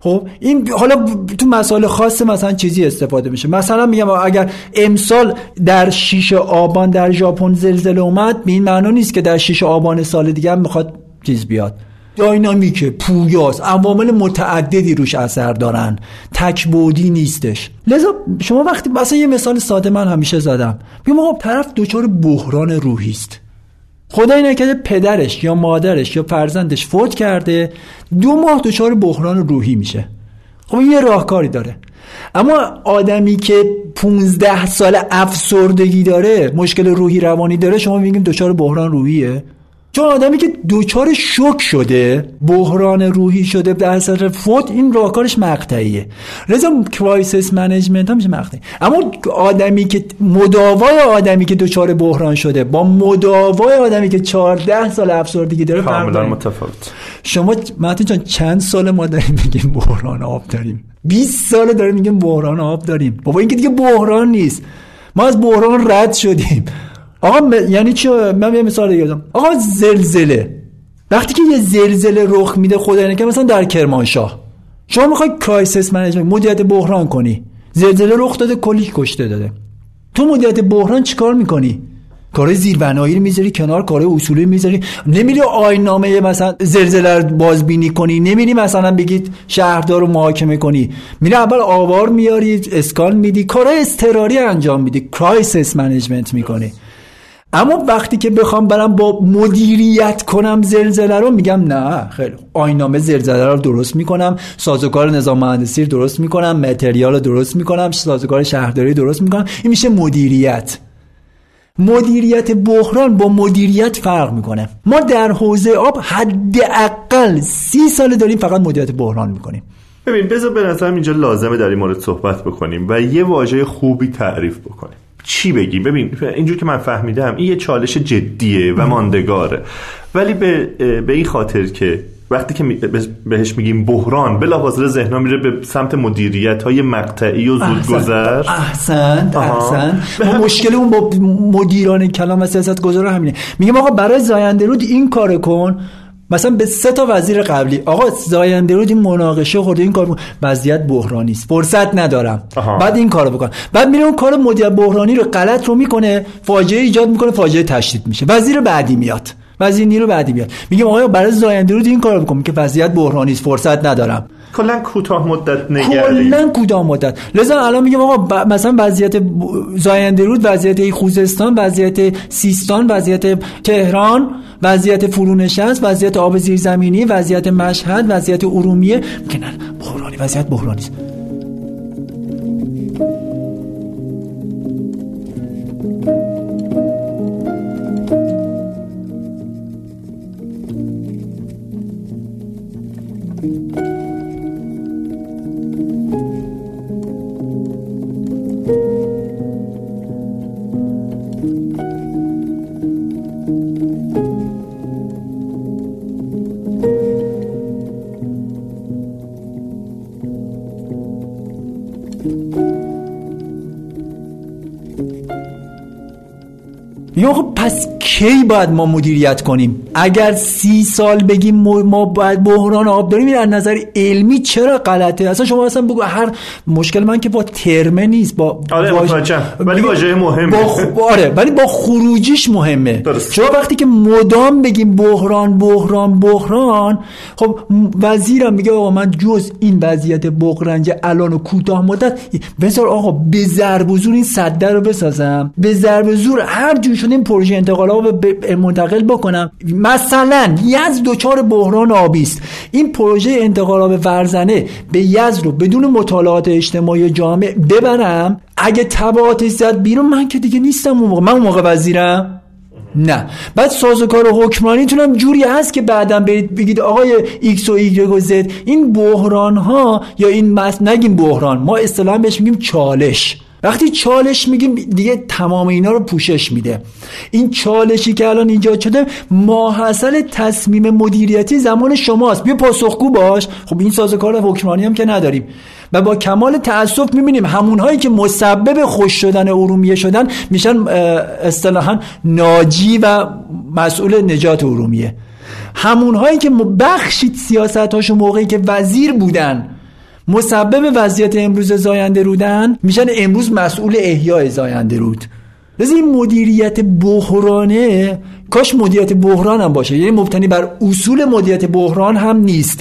خب این حالا تو مسائل خاص مثلا چیزی استفاده میشه. مثلا میگم اگر امسال در 6 آبان در ژاپن زلزله اومد به این معنا نیست که در 6 آبان سال دیگه هم می‌خواد چیز بیاد. داینامیکه پویاست عوامل متعددی روش اثر دارن. تکبودی نیستش. لذا شما وقتی مثلا یه مثال ساده من همیشه زدم. بگم آقا طرف دچار بحران روحی است. خدای نکرده پدرش یا مادرش یا فرزندش فوت کرده دو ماه دچار بحران روحی میشه. خب یه راهکاری داره. اما آدمی که 15 سال افسردگی داره مشکل روحی روانی داره شما میگیم دچار بحران روحیه؟ چون آدمی که دچار شوک شده بحران روحی شده در اثر فوت این راهکارش مقطعیه. رضا crisis management هم میشه مقطعی. اما آدمی که مداوای آدمی که دچار بحران شده با مداوای آدمی که 14 سال افسردگی داره کاملا متفاوت. شما مهدی جان چند سال ما داریم میگیم بحران آب داریم؟ 20 سال داریم میگیم بحران آب داریم. بابا این که دیگه بحران نیست. ما از بحران رد شدیم. آقا م... یعنی چی؟ من یه مثال دیگه آقا زلزله. وقتی که یه زلزله رخ میده خدای نکرده مثلا در کرمانشاه. شما می‌خوای crisis management مدیریت بحران کنی. زلزله رخ داده کلی کشته داده. تو مدیریت بحران چیکار می‌کنی؟ کار زیربنایی رو می‌ذاری کنار کار اصولی می‌ذاری. نمیری آیین‌نامه مثلا زلزله رو بازبینی کنی. نمیری مثلا بگید شهردار رو محاکمه کنی. میری اول آوار میاری اسکان میدی. کار اضطراری انجام میدی. crisis management می‌کنی. اما وقتی که بخوام برم با مدیریت کنم زلزله رو میگم نه خیلی آیین‌نامه زلزله رو درست می‌کنم سازوکار نظام مهندسی رو درست می‌کنم material رو درست می‌کنم سازوکار شهرداری درست می‌کنم. این میشه مدیریت. مدیریت بحران با مدیریت فرق می‌کنه. ما در حوزه آب حداقل سی سال داریم فقط مدیریت بحران می‌کنیم. ببین بذار به نظرم اینجا لازمه در این مورد صحبت بکنیم و یه واژه خوبی تعریف بکنیم. چی بگیم؟ ببین اینجور که من فهمیدم این یه چالش جدیه و ماندگاره. ولی به, به این خاطر که وقتی که بهش میگیم بحران بلافاصله ذهنم میره به سمت مدیریت های مقطعی و زودگذر. احسن احسن. ما مشکل اون با مدیران کلام و سیاست گذار همینه. میگم آقا برای زاینده رود این کار کن. مثلا به سه تا وزیر قبلی آقا زاینده رود این مناقشه خورده این کار وضعیت بحرانی است. فرصت ندارم. آها. بعد این کارو بکن بعد میره اون کار مدیر بحرانی رو غلط رو می‌کنه فاجعه ایجاد می‌کنه فاجعه تشدید میشه. وزیر بعدی میاد. وزیر نیرو بعدی میاد. میگه آقا برای زاینده رود این کارو بکن که وضعیت بحرانی است فرصت ندارم. کلا کوتاه مدت نگردی کلا کوتاه مدت. لذا الان میگم آقا مثلا وضعیت زاینده رود وضعیت خوزستان وضعیت سیستان وضعیت تهران وضعیت فرونشست وضعیت آب زیرزمینی وضعیت مشهد وضعیت ارومیه. میگن بحرانی. وضعیت بحرانی است. کی باید ما مدیریت کنیم؟ اگر سی سال بگیم ما باید بحران آب داریم در نظر علمی چرا غلطه؟ اصلا شما اصلا بگو هر مشکل من که با ترمه نیست با آره ولی واژه مهمه. با آره ولی با خروجیش مهمه. درست. شما وقتی که مدام بگیم بحران بحران بحران خب وزیرم میگه آقا من جز این وضعیت بغرنج الان و کوتاه مدت بذار آقا به ضرب زور این صده رو بسازم. به ضرب زور هر جور شده این پروژه انتقال منتقل بکنم. مثلا یزد دچار بحران آبی است. این پروژه انتقال آب ورزنه به یزد رو بدون مطالعات اجتماعی جامع ببرم. اگه تبعاتش زد بیرون من که دیگه نیستم اون موقع. من اون موقع وزیرم؟ نه. بعد سازوکار حکمرانیتون جوری هست که بعدا برید بگید آقای ایکس و ایگرگ و زد این بحران ها یا این مس نگیم بحران. ما اصطلاحا بهش میگیم چالش. وقتی چالش میگیم دیگه تمام اینا رو پوشش میده. این چالشی که الان ایجاد شده ماحصل تصمیم مدیریتی زمان شماست. بیا پاسخگو باش. خب این سازوکار حکمرانی هم که نداریم. و با کمال تاسف می‌بینیم همونهایی که مسبب خوش شدن ارومیه شدن میشن اصطلاحا ناجی و مسئول نجات ارومیه. همونهایی که بخشید سیاست هاشو موقعی که وزیر بودن مسبب وضعیت امروز زاینده رودن میشن امروز مسئول احیای زاینده رود. لذا این مدیریت بحرانه کاش مدیریت بحران هم باشه. یعنی مبتنی بر اصول مدیریت بحران هم نیست.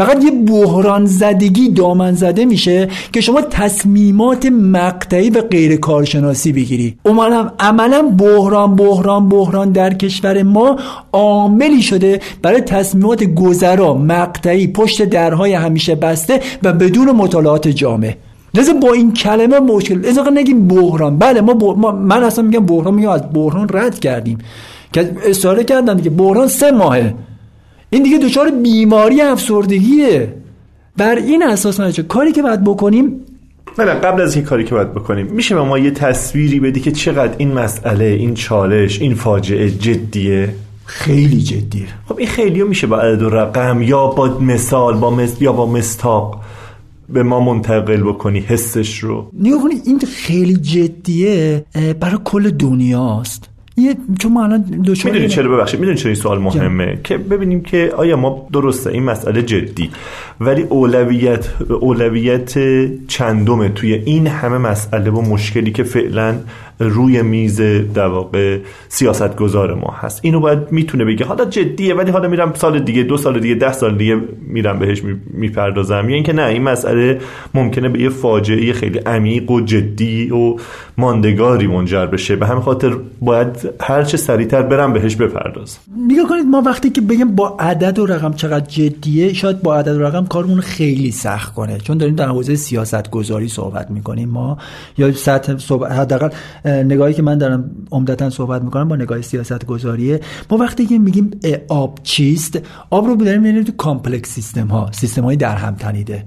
فقط یه بحران زدگی دامن زده میشه که شما تصمیمات مقطعی و غیر کارشناسی بگیری. عملا عملا بحران بحران بحران در کشور ما عاملی شده برای تصمیمات گذرا مقطعی پشت درهای همیشه بسته و بدون مطالعات جامع. لذا با این کلمه مشکل لذا نگیم بحران بله ما, ما من اصلا میگم بحران میگم از بحران رد کردیم. که استفاده کردن دیگه. بحران سه ماهه. این دیگه دچار بیماری افسردگیه. بر این اساس چه کاری که باید بکنیم؟ نه قبل از این کاری که باید بکنیم میشه به ما یه تصویری بدی که چقدر این مسئله این چالش این فاجعه جدیه؟ خیلی جدیه. خب این خیلی میشه با عدد و رقم یا با مثال با مس... یا با مستاق به ما منتقل بکنی حسش رو. نگاه این خیلی جدیه برای کل دنیاست. یه چون ما الان دچار می‌دونی چرا؟ ببخشید می‌دونی چرا این سوال مهمه؟ که ببینیم که آیا ما درسته این مسئله جدی. ولی اولویت اولویت چندمه توی این همه مسئله و مشکلی که فعلا روی میز در واقع سیاست گذار ما هست. اینو باید می‌تونه بگه. حالا جدیه ولی حالا میرم سال دیگه دو سال دیگه ده سال دیگه میرم بهش می‌پردازم. یا اینکه نه این مسئله ممکنه به یه فاجعه خیلی عمیق و جدی و ماندگاری منجر بشه. به همین خاطر باید هر چه سریعتر برم بهش بپردازم. نگاه کنید ما وقتی که بگیم با عدد و رقم چقدر جدیه شاید با عدد و رقم کارمون خیلی سخت کنه. چون داریم در حوزه سیاست گذاری صحبت می‌کنیم ما. یا سطح حداقل نگاهی که من دارم عمدتا صحبت می‌کنم با نگاه سیاست گذاریه ما وقتی که میگیم آب چیست آب رو داریم می‌بینیم تو complex system ها سیستم های در هم تنیده.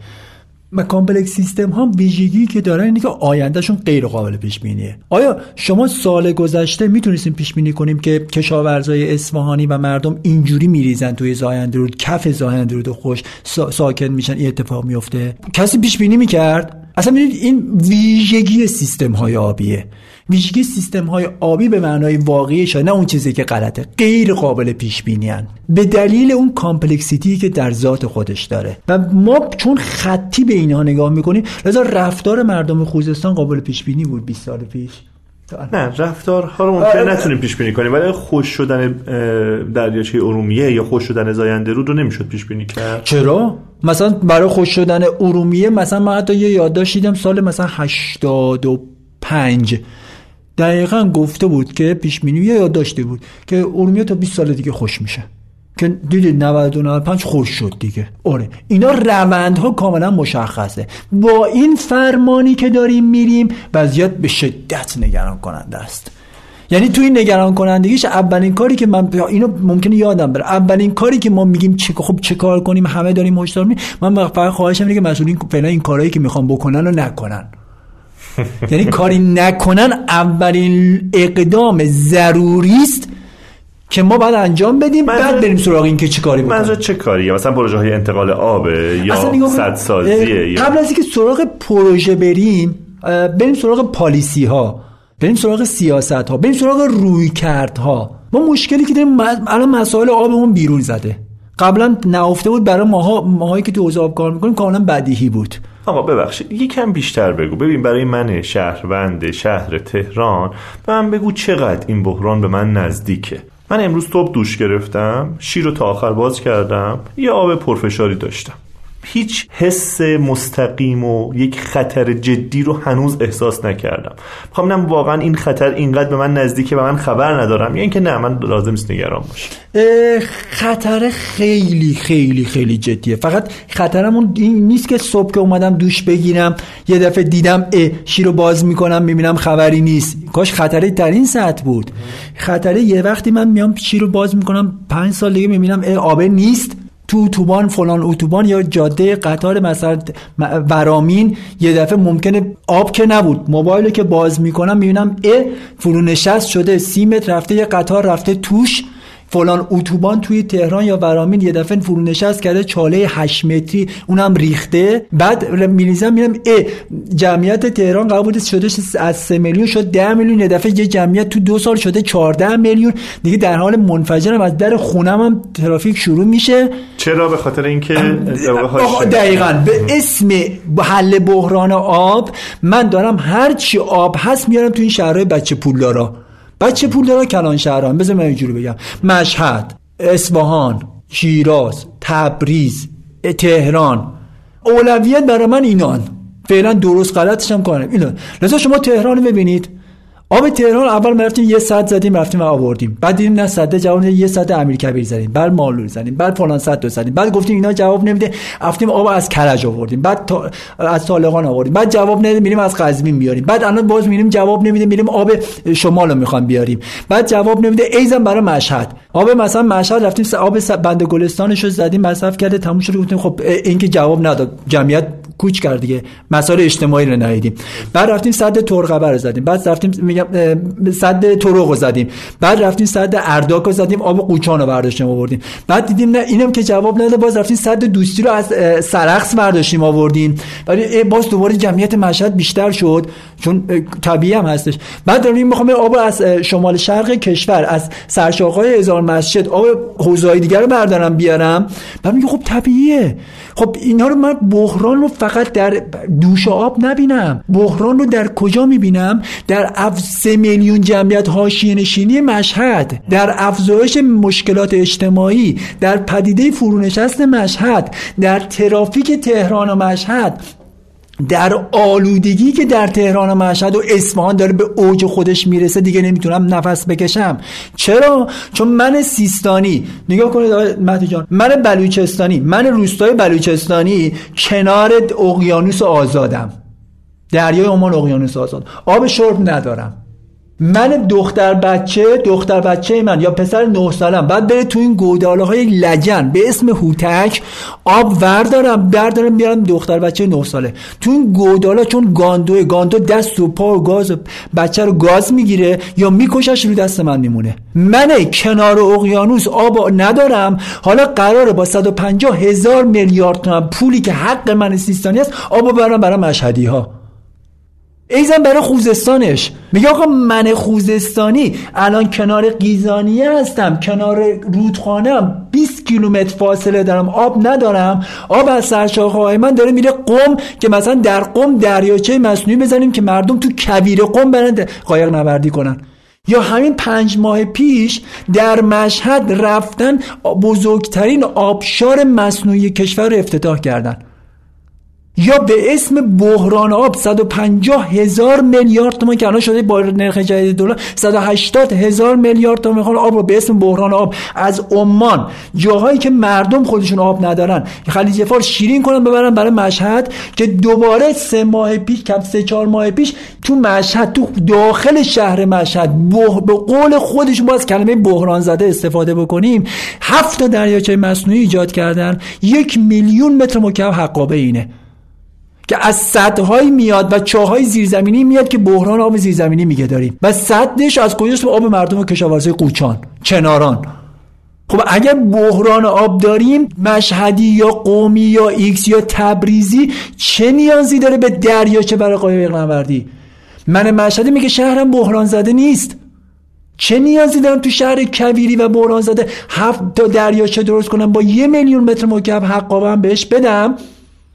و complex system ها ویژگی که دارن اینه که آیندهشون غیر قابل پیش بینیه. آیا شما سال گذشته می‌تونستیم پیش بینی کنیم که کشاورزای اصفهانی و مردم اینجوری میریزن توی زاینده رود کف زاینده رود خشک ساکن میشن این اتفاق میفته کسی پیش بینی می‌کرد؟ اصلا می‌دونید این ویژگی سیستم های آبیه. ویژگی سیستم های آبی به معنای واقعی نه اون چیزی که غلطه غیر قابل پیش بینی به دلیل اون complexity که در ذات خودش داره. و ما چون خطی به اینها نگاه می‌کنیم لذا رفتار مردم خوزستان قابل پیش بینی بود 20 سال پیش. نه رفتارها رو ممکن نتونیم پیش بینی کنیم ولی خشک شدن دریاچه ارومیه یا خشک شدن زاینده رود رو نمی‌شد پیش بینی کرد. چرا؟ مثلا برای خشک شدن ارومیه مثلا من حتی یه یادداشت دیدم سال مثلا 85 دقیقا گفته بود که پیش یا داشته بود که ارومیه تا 20 سال دیگه خوش میشه. که دیدید 90 95 خوش شد دیگه. آره اینا روندها کاملا مشخصه. با این فرمانی که داریم میریم وضعیت به شدت نگران کننده است. یعنی تو این نگران کنندگیش اولین کاری که من اینو ممکنه یادم بره. اولین کاری که ما میگیم چه خب چه کار کنیم همه داریم هشدار من فقط خواهشم اینه که مسئولین فعلا این کارهایی که می‌خوام بکنن رو نکنن. یعنی کاری نکنن اولین اقدام ضروری است که ما بعد انجام بدیم بعد بریم سراغ این که چه کاری بکنیم. منظور چه کاریه؟ مثلا پروژه های انتقال آب یا صد سازیه قبل از اینکه سراغ پروژه بریم بریم سراغ پالیسی ها بریم سراغ سیاست ها بریم سراغ روی کرد ها ما مشکلی که داریم الان مسائل آبمون بیرون زده. قبلا نهفته بود برای ماها ماهایی که تو حوزه کار می‌کنیم کاملا بدیهی بود. آقا ببخشید یکم بیشتر بگو. ببین برای من شهروند شهر تهران به من بگو چقدر این بحران به من نزدیکه. من امروز صبح دوش گرفتم شیر رو تا آخر باز کردم یه آب پرفشاری داشتم. هیچ حس مستقیم و یک خطر جدی رو هنوز احساس نکردم. می‌خوام واقعا این خطر اینقدر به من نزدیکه و من خبر ندارم. یا اینکه نه من لازم نیست نگران باشم. خطر خیلی خیلی خیلی جدیه. فقط خطرمون این نیست که صبح که اومدم دوش بگیرم یه دفعه دیدم اه شیر رو باز می‌کنم می‌بینم خبری نیست. کاش خطره در این سطح بود. خطره یه وقتی من میام شیر رو باز می‌کنم پنج سال دیگه می‌بینم اه آبه نیست. تو اتوبان فلان اتوبان یا جاده قطار مثلا ورامین یه دفعه ممکنه آب که نبود. موبایل که باز می‌کنم می‌بینم ا فرونشست شده سی متر رفته یه قطار رفته توش. فلان اتوبان توی تهران یا ورامین یه دفعه فرو نشست کرده چاله 8 متری اونم ریخته. بعد میریزم میرم ای جمعیت تهران قرار بود شده از 3 میلیون شد 10 میلیون. یه دفعه یه جمعیت تو دو سال شده 14 میلیون. دیگه در حال منفجرم از در خونم هم ترافیک شروع میشه. چرا؟ به خاطر اینکه دقیقا به اسم حل بحران آب من دارم هر چی آب هست میارم تو این شهرهای بچه پولدارا. بچه پول داره کلان شهران؟ بذار من اینجوری بگم. مشهد اصفهان شیراز تبریز تهران. اولویت برای من اینان. فعلا درست غلطش هم کنم اینا لذا شما تهران ببینید. آب تهران اول رفتیم یه صد زدیم رفتیم و آوردیم. بعد دیدیم نه صد جواب یه صد امیر کبیر زدیم. بعد مالور زدیم. بعد فلان صد دو زدیم. بعد گفتیم اینا جواب نمیده. رفتیم آب از کرج آوردیم. بعد تا... از طالقان آوردیم. بعد جواب نمیده میریم از قزوین بیاریم. بعد الان باز میریم جواب نمیده میریم آب شمال رو می‌خوام بیاریم. بعد جواب نمیده ایزن برای مشهد. آب مثلا مشهد رفتیم آب بند گلستانش زدیم مصرف کرده تموم شد. گفتیم خب این که جواب نداد. جمعیت کوچ کرد دیگه. مسائل اجتماعی رو ندیدیم. بعد رفتیم صد ترقبه رو زدیم. بعد رفتیم میگم صد طرق رو زدیم. بعد رفتیم صد ارداک رو زدیم. آب قوچان رو برداشتیم آوردیم. بعد دیدیم نه اینم که جواب نده باز رفتیم صد دوستی رو از سرخس برداشتیم آوردیم. ولی باز دوباره جمعیت مشهد بیشتر شد. چون طبیعی هم هستش. بعد داریم می‌خوام آب از شمال شرق کشور از سرشاخهای هزار مسجد آب حوزه‌های دیگر رو بردارم بیارم. بعد میگه خب طبیعیه. خب اینا رو من بحران رو فقط در دوش آب نبینم. بحران رو در کجا می‌بینم؟ در سه میلیون جمعیت حاشیه نشینی مشهد در افزایش مشکلات اجتماعی در پدیده فرونشست مشهد در ترافیک تهران و مشهد در آلودگی که در تهران و مشهد و اصفهان داره به اوج خودش می‌رسه دیگه نمی‌تونم نفس بکشم. چرا؟ چون من سیستانی نگاه کنید آقای جان من بلوچستانی من روستای بلوچستانی کنار اقیانوس آزادم. دریای عمان اقیانوس آزاد. آب شرب ندارم. من دختر بچه دختر بچه من یا پسر نه سالم بعد بره تو این گوداله های لجن به اسم هوتک آب وردارم بردارم بیارم دختر بچه نه ساله. تو این گوداله چون گاندو گاندو دست و پا و گاز بچه رو گاز می‌گیره یا میکشش رو دست من میمونه. من کنار اقیانوس آب ندارم. حالا قراره با 150 هزار میلیارد تومن پولی که حق من سیستانی است آب برم برای مشهدی ها ایزن برای خوزستانش. میگه آقا من خوزستانی الان کنار قیزانیه هستم کنار رودخانه 20 کیلومتر فاصله دارم آب ندارم. آب از سرشاخه های من داره میره قم که مثلا در قم دریاچه مصنوعی بزنیم که مردم تو کویر قم برن قایق نوردی کنن. یا همین پنج ماه پیش در مشهد رفتن بزرگترین آبشار مصنوعی کشور رو افتتاح کردن. یا به اسم بحران آب 150 هزار میلیارد تومان که الان شده با نرخ جدید دلار 180 هزار میلیارد تومان می‌خوان آب رو به اسم بحران آب از عمان. جاهایی که مردم خودشون آب ندارن. خلیج فارس شیرین کنن ببرن برای مشهد که دوباره سه ماه پیش کم سه چهار ماه پیش تو مشهد تو داخل شهر مشهد به قول خودشون باز کلمه بحران زده استفاده بکنیم. هفت دریاچه مصنوعی ایجاد کردن. یک میلیون متر مکعب حقابه اینه. که از صدهای میاد و چاهای زیرزمینی میاد که بحران آب زیرزمینی میگه داریم. و صدش از کجاست؟ آب مردم و کشاورزی قوچان چناران. خب اگر بحران آب داریم مشهدی یا قمی یا ایکس یا تبریزی چه نیازی داره به دریاچه برای قایق نوردی من مشهدی میگه شهرم بحران زده نیست. چه نیازی دارم تو شهر کویری و بحران زده هفت تا دریاچه درست کنم؟ با یه میلیون متر مکعب حقابم بهش بدم.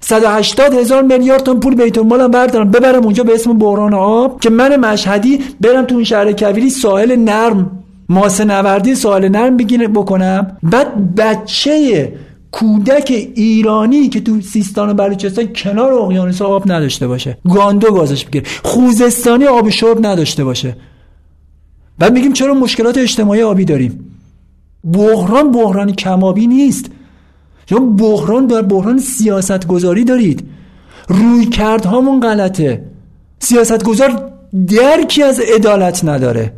180 هزار میلیارد تومن پول بیت المالم بردارم ببرم اونجا به اسم بحران آب که من مشهدی برم تو اون شهر کویری ساحل نرم. ماسه نوردی ساحل نرم بگیره بکنم. بعد بچه کودک ایرانی که تو سیستان و بلوچستان کنار اقیانوس آب نداشته باشه گاندو گازش بگیره. خوزستانی آب شرب نداشته باشه. بعد میگیم چرا مشکلات اجتماعی آبی داریم؟ بحران بحران کمابی نیست. یا بحران در بحران سیاست گذاری دارید. روی کرد همون غلطه. سیاست گذار درکی از عدالت نداره.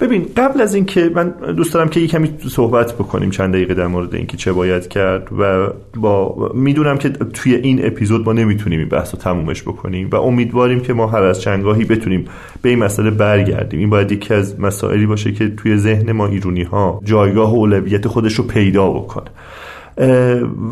ببین قبل از اینکه من دوست دارم که کمی صحبت بکنیم چند دقیقه در مورد اینکه چه باید کرد و با می‌دونم که توی این اپیزود ما نمی‌تونیم این بحث رو تمومش بکنیم و امیدواریم که ما هر از چندگاهی بتونیم به این مسئله برگردیم. این باید یکی از مسائلی باشه که توی ذهن ما ایرونی ها جایگاه و اولویت خودش رو پیدا بکنه.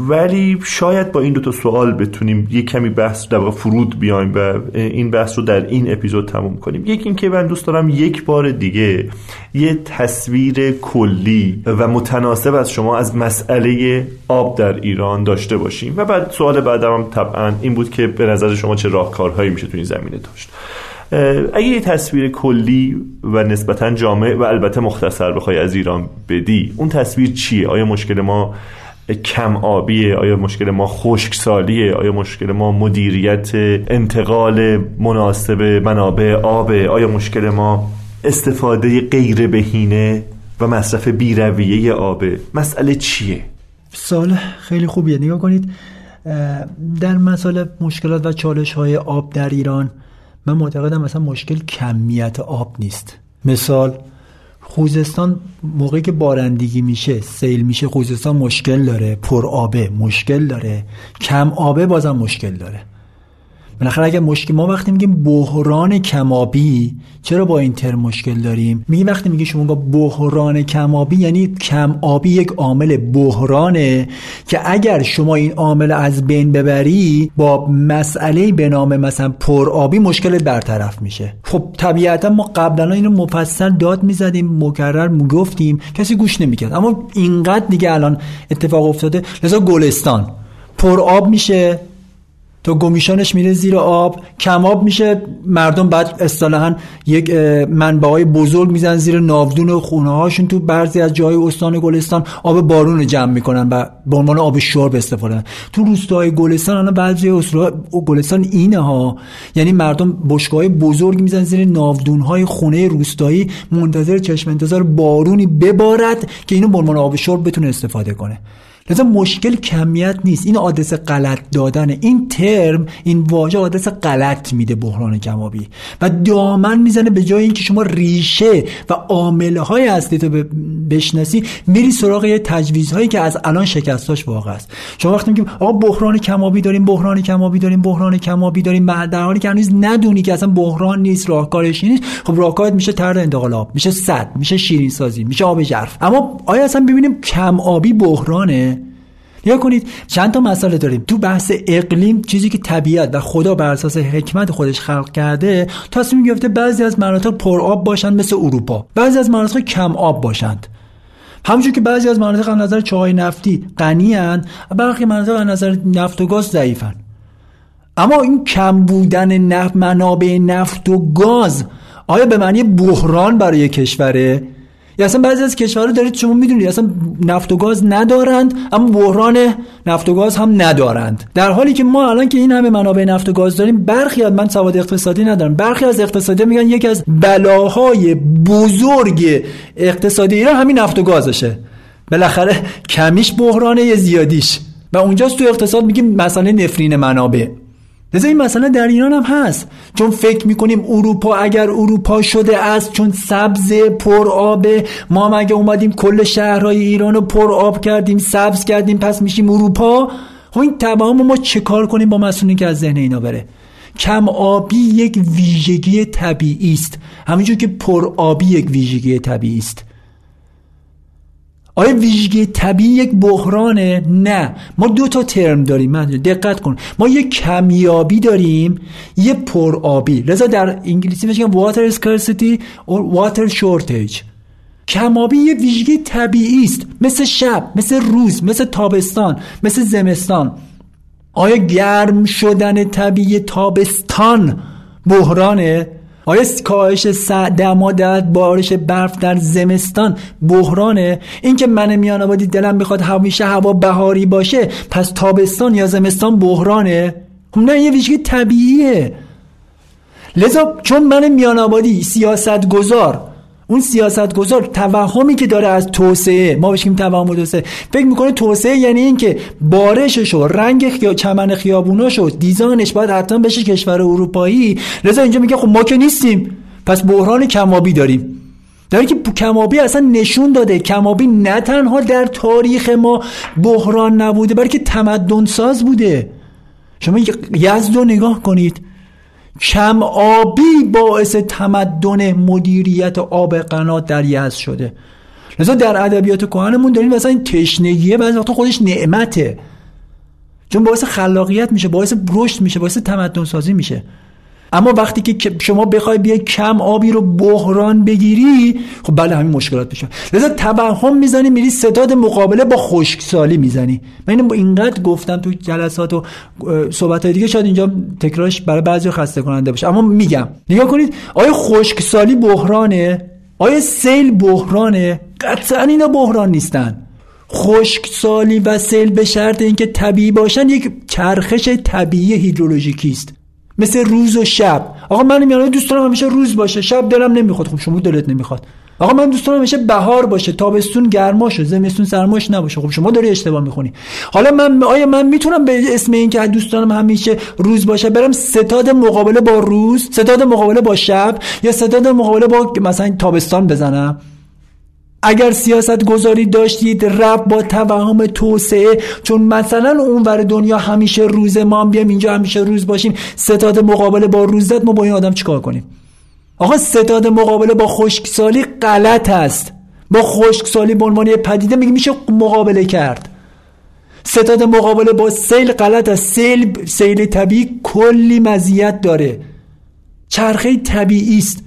ولی شاید با این دو تا سوال بتونیم یه کمی بحث در فرود بیایم و این بحث رو در این اپیزود تموم کنیم. یکی اینکه من دوست دارم یک بار دیگه یه تصویر کلی و متناسب از شما از مسئله آب در ایران داشته باشیم و بعد سوال بعدم هم طبعا این بود که به نظر شما چه راهکارهایی میشه تو این زمینه داشت. اگه یه تصویر کلی و نسبتا جامع و البته مختصر بخوای از ایران بدی اون تصویر چیه؟ آیا مشکل ما کم آبیه آیا مشکل ما خشکسالیه؟ آیا مشکل ما مدیریت انتقال مناسب منابع آبه؟ آیا مشکل ما استفاده غیر بهینه و مصرف بیرویه آبه؟ مسئله چیه؟ سال خیلی خوبیه. نگاه کنید در مسئله مشکلات و چالش های آب در ایران من معتقدم مثلا مشکل کمیت آب نیست. مثال خوزستان موقعی که بارندگی میشه سیل میشه خوزستان مشکل داره پر آبه مشکل داره کم آبه بازم مشکل داره. بالاخره اگر مشکل ما وقتی میگیم بحران کمابی چرا با این ترم مشکل داریم؟ میگیم وقتی میگه شما بحران کمابی یعنی کم آبی یک عامل بحرانه که اگر شما این عامل از بین ببری با مسئله به نام مثلا پرآبی مشکل برطرف میشه. خب طبیعتا ما قبلا اینو مفصل داد می‌زدیم مکرر می‌گفتیم کسی گوش نمی‌کرد. اما اینقدر دیگه الان اتفاق افتاده. لذا گلستان. پرآب میشه. تا گمیشانش میره زیر آب کماب میشه مردم بعد اصطلاحا یک منبع بزرگ میزن زیر ناودون خونه هاشون تو بعضی از جای استان گلستان آب بارون رو جمع می‌کنن و به عنوان آب شرب استفاده تو روستاهای گلستان الان بعضی گلستان اینه ها. یعنی مردم بشکای بزرگ میزن زیر ناودون های خونه روستایی منتظر چشم انتظار بارونی ببارد که اینو به عنوان آب شرب بتونه استفاده کنه. لذا مشکل کمیت نیست. این آدرس غلط دادن این ترم این واژه آدرس غلط میده بحران کمابی و دامن می‌زنه به جای اینکه شما ریشه و عامله های اصلی تو بشناسی میری سراغ یه تجویز هایی که از الان شکستاش واقع است. شما وقتی میگیم آقا بحران کمابی داریم بحران کمابی داریم بحران کمابی داریم در حالی که هنوز ندونی که اصلا بحران نیست راهکارش نیست خب راهکارت میشه طرد انتقال آب میشه صد میشه شیرین سازی میشه آب ژرف. اما آیا اصلا ببینیم کم آبی بحرانه؟ یا کنید. چند تا مسئله داریم. تو بحث اقلیم چیزی که طبیعت و خدا بر اساس حکمت خودش خلق کرده تصمیم گرفته بعضی از مناطق پر آب باشند مثل اروپا. بعضی از مناطق کم آب باشند. همونجور که بعضی از مناطق از نظر چاهای نفتی غنی اند برخی مناطق از نظر نفت و گاز ضعیفن اما این کم بودن نفت منابع نفت و گاز آیا به معنی بحران برای کشوره؟ یا اصلا بعضی از کشورها دارید شما می‌دونید اصلا نفت و گاز ندارند اما بحران نفت و گاز هم ندارند. در حالی که ما الان که این همه منابع نفت و گاز داریم برخی از من سواد اقتصادی ندارم. برخی از اقتصادی میگن یکی از بلاهای بزرگ اقتصادی ایران همین نفت و گازشه. بالاخره کمیش بحرانه زیادیش. و اونجاست تو اقتصاد میگیم مسئله نفرین منابع. لذا این مسئله در ایران هم هست. چون فکر می‌کنیم اروپا اگر اروپا شده است چون سبز پر آبه ما هم اگه اومدیم کل شهرهای ایران رو پر آب کردیم سبز کردیم پس میشیم اروپا. خب این تمام ما چه کار کنیم با مسئولی که از ذهن اینا بره؟ کم آبی یک ویژگی طبیعی است. همینجور که پر آبی یک ویژگی طبیعی است. آیا ویژگی طبیعی یک بحرانه؟ نه. ما دو تا ترم داریم من دقت کن. ما یک کمیابی داریم یه پرآبی. لذا در انگلیسی میگن water scarcity or water shortage. کمابی یه ویژگی طبیعی است. مثل شب مثل روز مثل تابستان مثل زمستان. آیا گرم شدن طبیعی تابستان بحرانه؟ آیا کاهش دما در بارش برف در زمستان بحرانه. اینکه من میان آبادی دلم می‌خواد همیشه هوا بهاری باشه پس تابستان یا زمستان بحرانه. خب نه یه ویژگی طبیعیه. لذا چون من میان آبادی سیاست گذار اون سیاست گذار توهمی که داره از توسعه ما بشیم توهم توسعه فکر می‌کنه توسعه یعنی اینکه بارشش و رنگ خیا... چمن خیابوناش و دیزاینش باید حتما بشه کشور اروپایی. لذا اینجا میگه خب ما که نیستیم پس بحران کمابی داریم. در که کمابی اصلا نشون داده کمابی نه تنها در تاریخ ما بحران نبوده بلکه تمدن ساز بوده. شما یزد رو نگاه کنید. کم آبی باعث تمدن مدیریت آب قنات در یزد شده. لذا در ادبیات کهنمون داریم مثلا این تشنگیه بعضی وقتا خودش نعمته. چون باعث خلاقیت میشه باعث رشد میشه باعث تمدن سازی میشه. اما وقتی که شما بخوای بیای کم آبی رو بحران بگیری خب بله همین مشکلات میشه لذا توهم می‌زنی میری ستاد مقابله با خشکسالی می‌زنی. من اینو اینقدر گفتم تو جلسات و صحبت های دیگه شاید اینجا تکرارش برای بعضی خسته کننده باشه. اما میگم نگاه کنید آیا خشکسالی بحرانه؟ آیا سیل بحرانه؟ قطعا اینا بحران نیستن. خشکسالی و سیل به شرط اینکه طبیعی باشن یک چرخش طبیعی هیدرولوژیکی است. مثل روز و شب. آقا من میانم دوست دارم همیشه روز باشه. شب دلم نمی‌خواد. خب شما دلت نمی‌خواد. آقا من دوست دارم همیشه بهار باشه. تابستون گرماشه زمستون سرماش نباشه. خب شما داری اشتباه می‌خونی. حالا من آیا من می‌تونم به اسم این که دوست دارم همیشه روز باشه برم ستاد مقابله با روز ستاد مقابله با شب یا ستاد مقابله با مثلا تابستان بزنم؟ اگر سیاست گذاری داشتید رب با توهم توسعه. چون مثلا اونور دنیا همیشه روز ما هم بیام اینجا همیشه روز باشیم ستاد مقابله با روزت ما با این آدم چیکار کنیم؟ آقا ستاد مقابله با خشکسالی غلط است. با خشکسالی به عنوان پدیده میگه میشه مقابله کرد. ستاد مقابله با سیل غلط است. سیل سیل طبیعی کلی مزیت داره. چرخه طبیعی است.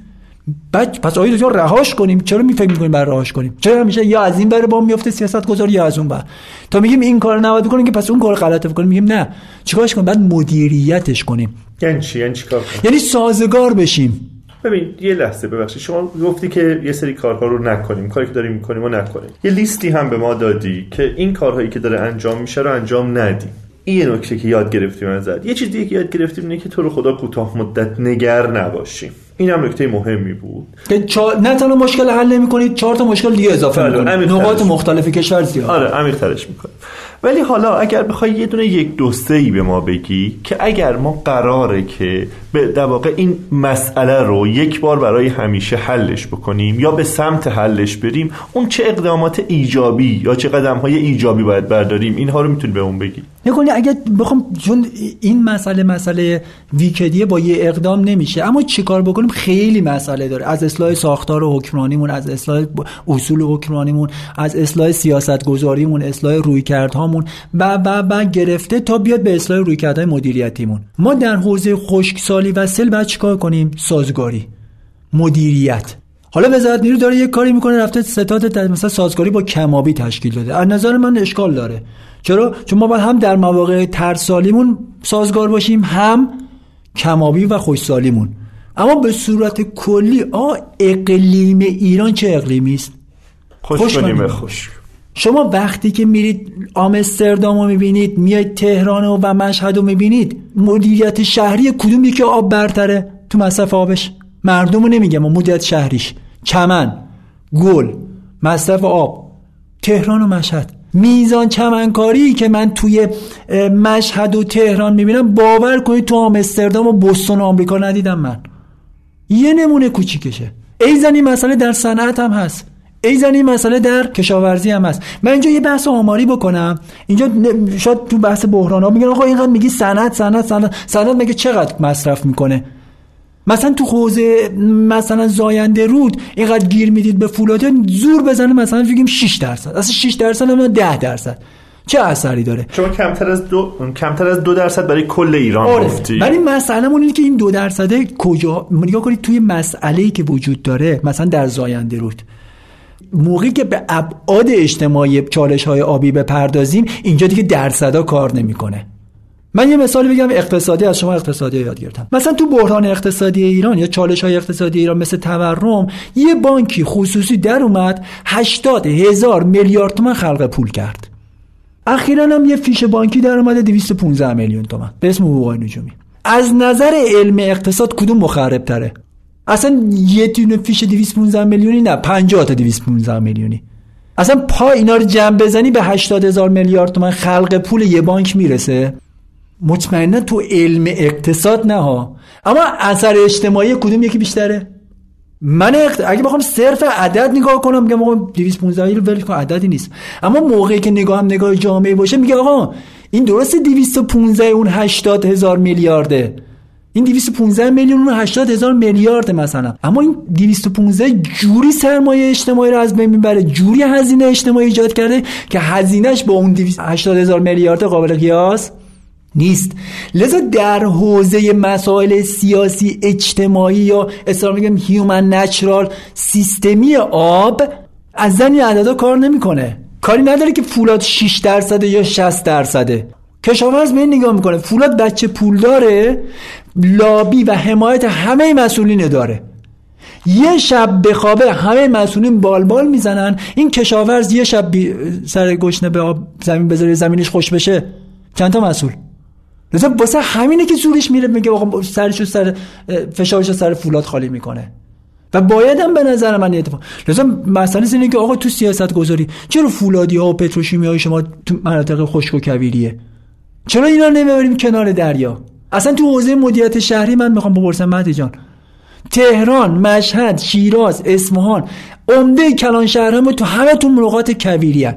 بعد پس آیا دکتر رهاش کنیم. چرا می فکر می‌کنیم بر رهاش کنیم؟ چرا همیشه یا از این بره با میفته سیاست گذار یا از اون بر؟ تا میگیم این کار نباید بکنیم که پس اون کار غلطه بکنیم. میگیم نه. چیکارش کنیم؟ بعد مدیریتش کنیم. یعنی چی؟ یعنی چیکار یعنی سازگار بشیم. ببین یه لحظه ببخشید. شما گفتی که یه سری کارها رو نکنیم. کاری که داریم می‌کنیم و نکنیم. یه لیستی هم به ما دادی که این کارهایی که داره انجام میشه رو انجام ندیم. این یه نکته که یاد گرفتیم ازت. یه چیز دیگه که یاد گرفتیم اینه که تو رو خدا کوتاه مدت نگر نباشیم. این هم نکته مهمی بود. که چا... نه تنها مشکل حل نمی کنید چهار تا مشکل دیگه اضافه بله، می‌کنید نقاط مختلف کشور زیاد. آره عمیق‌ترش می‌کنه ولی حالا اگر بخوای یه دونه یک ای به ما بگی که اگر ما قراره که به در واقع این مسئله رو یک بار برای همیشه حلش بکنیم یا به سمت حلش بریم اون چه اقدامات ایجابی یا چه قدم های ایجابی باید برداریم اینها رو می‌تونی به اون بگی نکنی اگر بخوام چون این مسئله مسئله ویکدیه با یه اقدام نمیشه. اما چیکار بکنیم؟ خیلی مسئله داره. از اصلاح ساختار حکمرانیمون از اصلاح اصول حکمرانیمون از اصلاح سیاست گذاریمون اصلاح رویکردهامون و و و گرفته تا بیاد به اصلاح رویکردهای مدیریتیمون. ما در حوزه خشکسالی و سل بعد چیکار کنیم؟ سازگاری. مدیریت. حالا وزارت نیرو داره یه کاری می‌کنه رفته ستاد مثلا سازگاری با کمابی تشکیل داده. از نظر من اشکال داره. چرا؟ چون ما باید هم در مواقع ترسالیمون سازگار باشیم هم کمابی و خوشسالیمون. اما به صورت کلی آ اقلیم ایران چه اقلیمی است؟ خوش کنیم. خوش. شما وقتی که میرید آمستردام رو می‌بینید میاید تهران و مشهد رو می‌بینید مدیریت شهری کدوم یکی آب برتره؟ تو مصرف آبش. مردم رو نمیگم مدیریت شهریش. چمن گل مصرف آب. تهران و مشهد. میزان چمنکاری که من توی مشهد و تهران می‌بینم باور کنید تو آمستردام و بستون آمریکا ندیدم من. یه نمونه کوچیکشه. ایزن این مسئله در صنعت هم هست. ایزن این مسئله در کشاورزی هم هست. من اینجا یه بحث آماری بکنم. اینجا شاید تو بحث بحران ها میگن آقا اینقدر میگی صنعت صنعت صنعت صنعت مگه چقدر مصرف می‌کنه؟ مثلا تو حوزه مثلا زاینده رود اینقدر گیر می‌دید به فولاده زور بزنه مثلا بگیم 6 درصد. اصلا 6 درصد نه 10 درصد. چه اثری داره؟ شما کمتر از دو کمتر از دو درصد برای کل ایران آره. گفتی. ولی مسئله اینه که این دو درصده کجا؟ نگاه کنید توی مسئله ای که وجود داره مثلا در زاینده رود. موقعی که به ابعاد اجتماعی چالش های آبی بپردازیم اینجا دیگه درصدا کار نمی‌کنه. من یه مثالی بگم اقتصادی از شما اقتصادی یاد گرفتم. مثلا تو بحران اقتصادی ایران یا چالش های اقتصادی ایران مثل تورم یه بانکی خصوصی در اومد 80 هزار میلیارد تومن خلق پول کرد. اخیرا هم یه فیش بانکی در اومده 215 میلیون تومن به اسم حقوق نجومی. از نظر علم اقتصاد کدوم مخرب تره اصلا یه دونه فیش 215 میلیونی نه 50 تا 215 میلیونی. اصلا پا اینا رو جمع بزنی به 80 هزار میلیارد تومن خلق پول یه بانک می‌رسه. مطمئنا تو علم اقتصاد نه ها. اما اثر اجتماعی کدوم یکی بیشتره؟ من اگه بخوام صرف عدد نگاه کنم میگم آقا 215 رو ول کن عددی نیست. اما موقعی که نگاه هم نگاه جامعه باشه میگه آقا این درسته 215 اون 80 هزار میلیارده. این 215 میلیون اون 80 هزار میلیارد مثلا. اما این 215 جوری سرمایه اجتماعی رو از بین می‌بره جوری هزینه اجتماعی ایجاد کرده که هزینهش با اون 280 هزار میلیارد قابل قیاس نیست. لذا در حوزه مسائل سیاسی اجتماعی یا اصلا میگم هیومن نچرال سیستمی آب از زن این عددا کار نمی‌کنه. کاری نداره که فولاد 6 درصده یا 60 درصده. کشاورز به این نگاه می‌کنه. فولاد بچه پول داره لابی و حمایت همه مسئولین داره یه شب بخوابه همه مسئولین بالبال می‌زنن. این کشاورز یه شب سر گشنه به آب زمین بذاره زمینش خوش بشه. چند تا مسئول؟ لذا واسه همینه که زورش میره میگه آقا سرشو سر فشارش سر فولاد خالی می‌کنه. و باید هم به نظر من اتفاق لذا مسئله اینه که آقا تو سیاست گذاری چرا فولادی ها و پتروشیمی های شما تو مناطق خشک و کویریه؟ چرا اینا نمی‌بریم کنار دریا؟ اصلا تو حوزه مدیریت شهری من می‌خوام بپرسم مهدی جان. تهران مشهد شیراز اصفهان عمده کلان شهرها تو همه تو نقاط کویری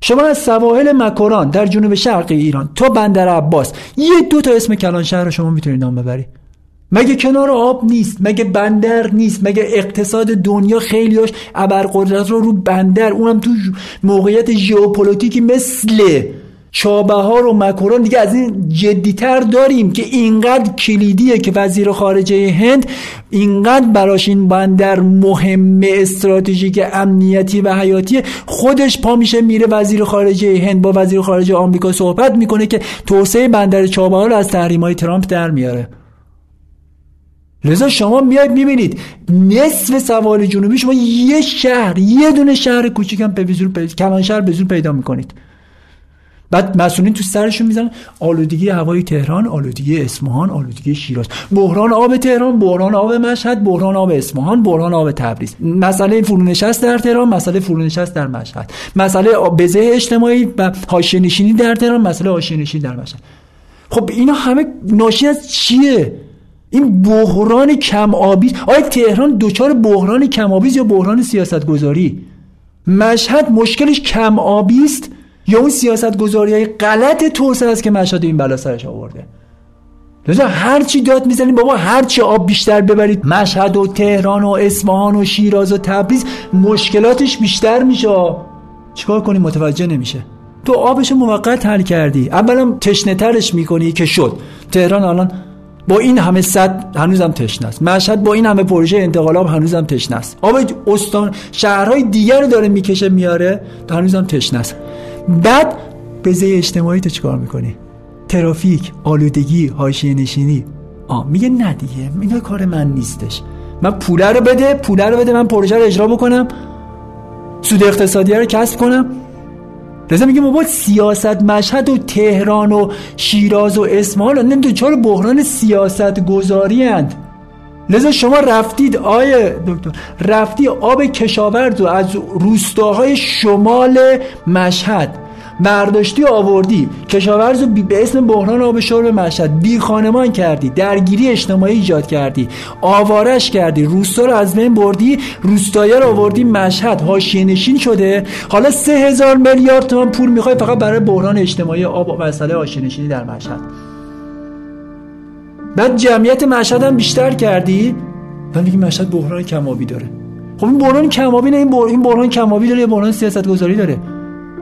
شما از سواحل مکران در جنوب شرق ایران تا بندر عباس یه دو تا اسم کلان شهر رو شما می‌تونید نام ببرید. مگه کنار آب نیست مگه بندر نیست مگه اقتصاد دنیا خیلیاش ابرقدرت رو رو بندر اونم تو موقعیت ژئوپلیتیکی مثل چابهار و مکران دیگه از این جدیتر داریم که اینقدر کلیدیه که وزیر خارجه هند اینقدر براش این بندر مهم استراتژیک امنیتی و حیاتی خودش پا میشه میره وزیر خارجه هند با وزیر خارجه آمریکا صحبت می‌کنه که توسعه بندر چابهار از تحریم های ترامپ در میاره. لذا شما میاید می‌بینید نصف سوال جنوبی شما یه شهر یه دونه شهر کوچیک هم به زور کلان شهر به پیدا می‌کنید. بعد مسئولین تو سرشون می‌زنن. آلودگی هوای تهران آلودگی اصفهان آلودگی شیراز. بحران آب تهران بحران آب مشهد بحران آب اصفهان بحران آب تبریز. مسئله فرونشست در تهران مسئله فرونشست در مشهد. مسئله بزه اجتماعی و حاشیه در تهران مسئله حاشیه در مشهد. خب اینا همه ناشی از چیه؟ این بحران کم آبی آیا تهران دچار بحران کم یا بحران سیاست گذاری مشهد مشکلش کم آبی است. یا اون سیاست گذاری های غلط توسعه است که مشهد این بلا سرش آورده. لذا هر چی داد می‌زنیم بابا هر چی آب بیشتر ببرید. مشهد و تهران و اصفهان و شیراز و تبریز مشکلاتش بیشتر میشه. چیکار کنی متوجه نمیشه. تو آبش موقت حل کردی. اولا تشنه ترش می‌کنی که شد. تهران الان با این همه صد هنوزم تشنه است. مشهد با این همه پروژه انتقال آب هنوزم تشنه است. آب استان شهرهای دیگر داره می‌کشه میاره هنوزم تشنه است. بعد بزه اجتماعی تو چیکار می‌کنی؟ ترافیک آلودگی حاشیه نشینی. آ میگه نه دیگه. اینا کار من نیستش. من پوله رو بده پوله رو بده من پروژه رو اجرا بکنم. سود اقتصادی رو کسب کنم. لذا میگه ما باید سیاست مشهد و تهران و شیراز و اصفهان نه چرا بحران سیاست گذاری هند لذا شما رفتید آیه دکتر رفتی آب کشاورز و از روستاهای شمال مشهد برداشتی آوردی. کشاورز رو به اسم بحران آب شرب مشهد بی خانمان کردی درگیری اجتماعی ایجاد کردی آوارش کردی روستا رو از بین بردی روستایه رو آوردی مشهد حاشیه نشین شده. حالا سه هزار میلیارد تومان پول می‌خوای فقط برای بحران اجتماعی آب و مسئله حاشیه نشینی در مشهد. بعد جمعیت مشهد هم بیشتر کردی؟ و میگی مشهد بحران کمابی داره. خب این بحران کم‌آبی نه این بحران کم‌آبی داره بحران سیاست گذاری داره.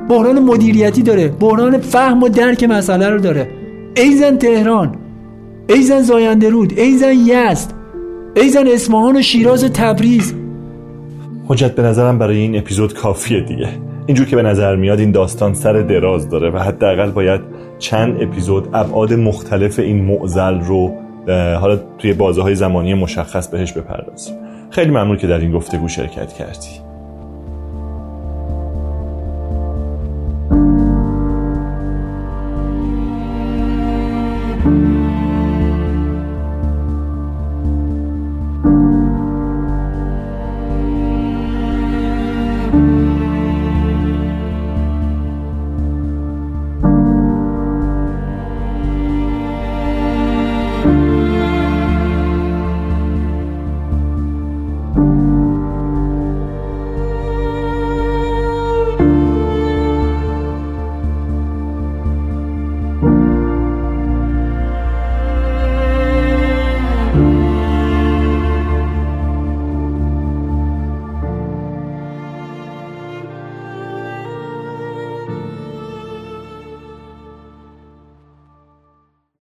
بحران مدیریتی داره بحران فهم و درک مسئله رو داره. ایضا تهران ایضا زاینده رود ایضا یزد ایضا اصفهان و شیراز و تبریز. حجت به نظرم برای این اپیزود کافیه دیگه. اینجور که به نظر میاد این داستان سر دراز داره و حداقل باید چند اپیزود ابعاد مختلف این معضل رو حالا توی بازه های زمانی مشخص بهش بپردازیم. خیلی ممنون که در این گفتگو شرکت کردی.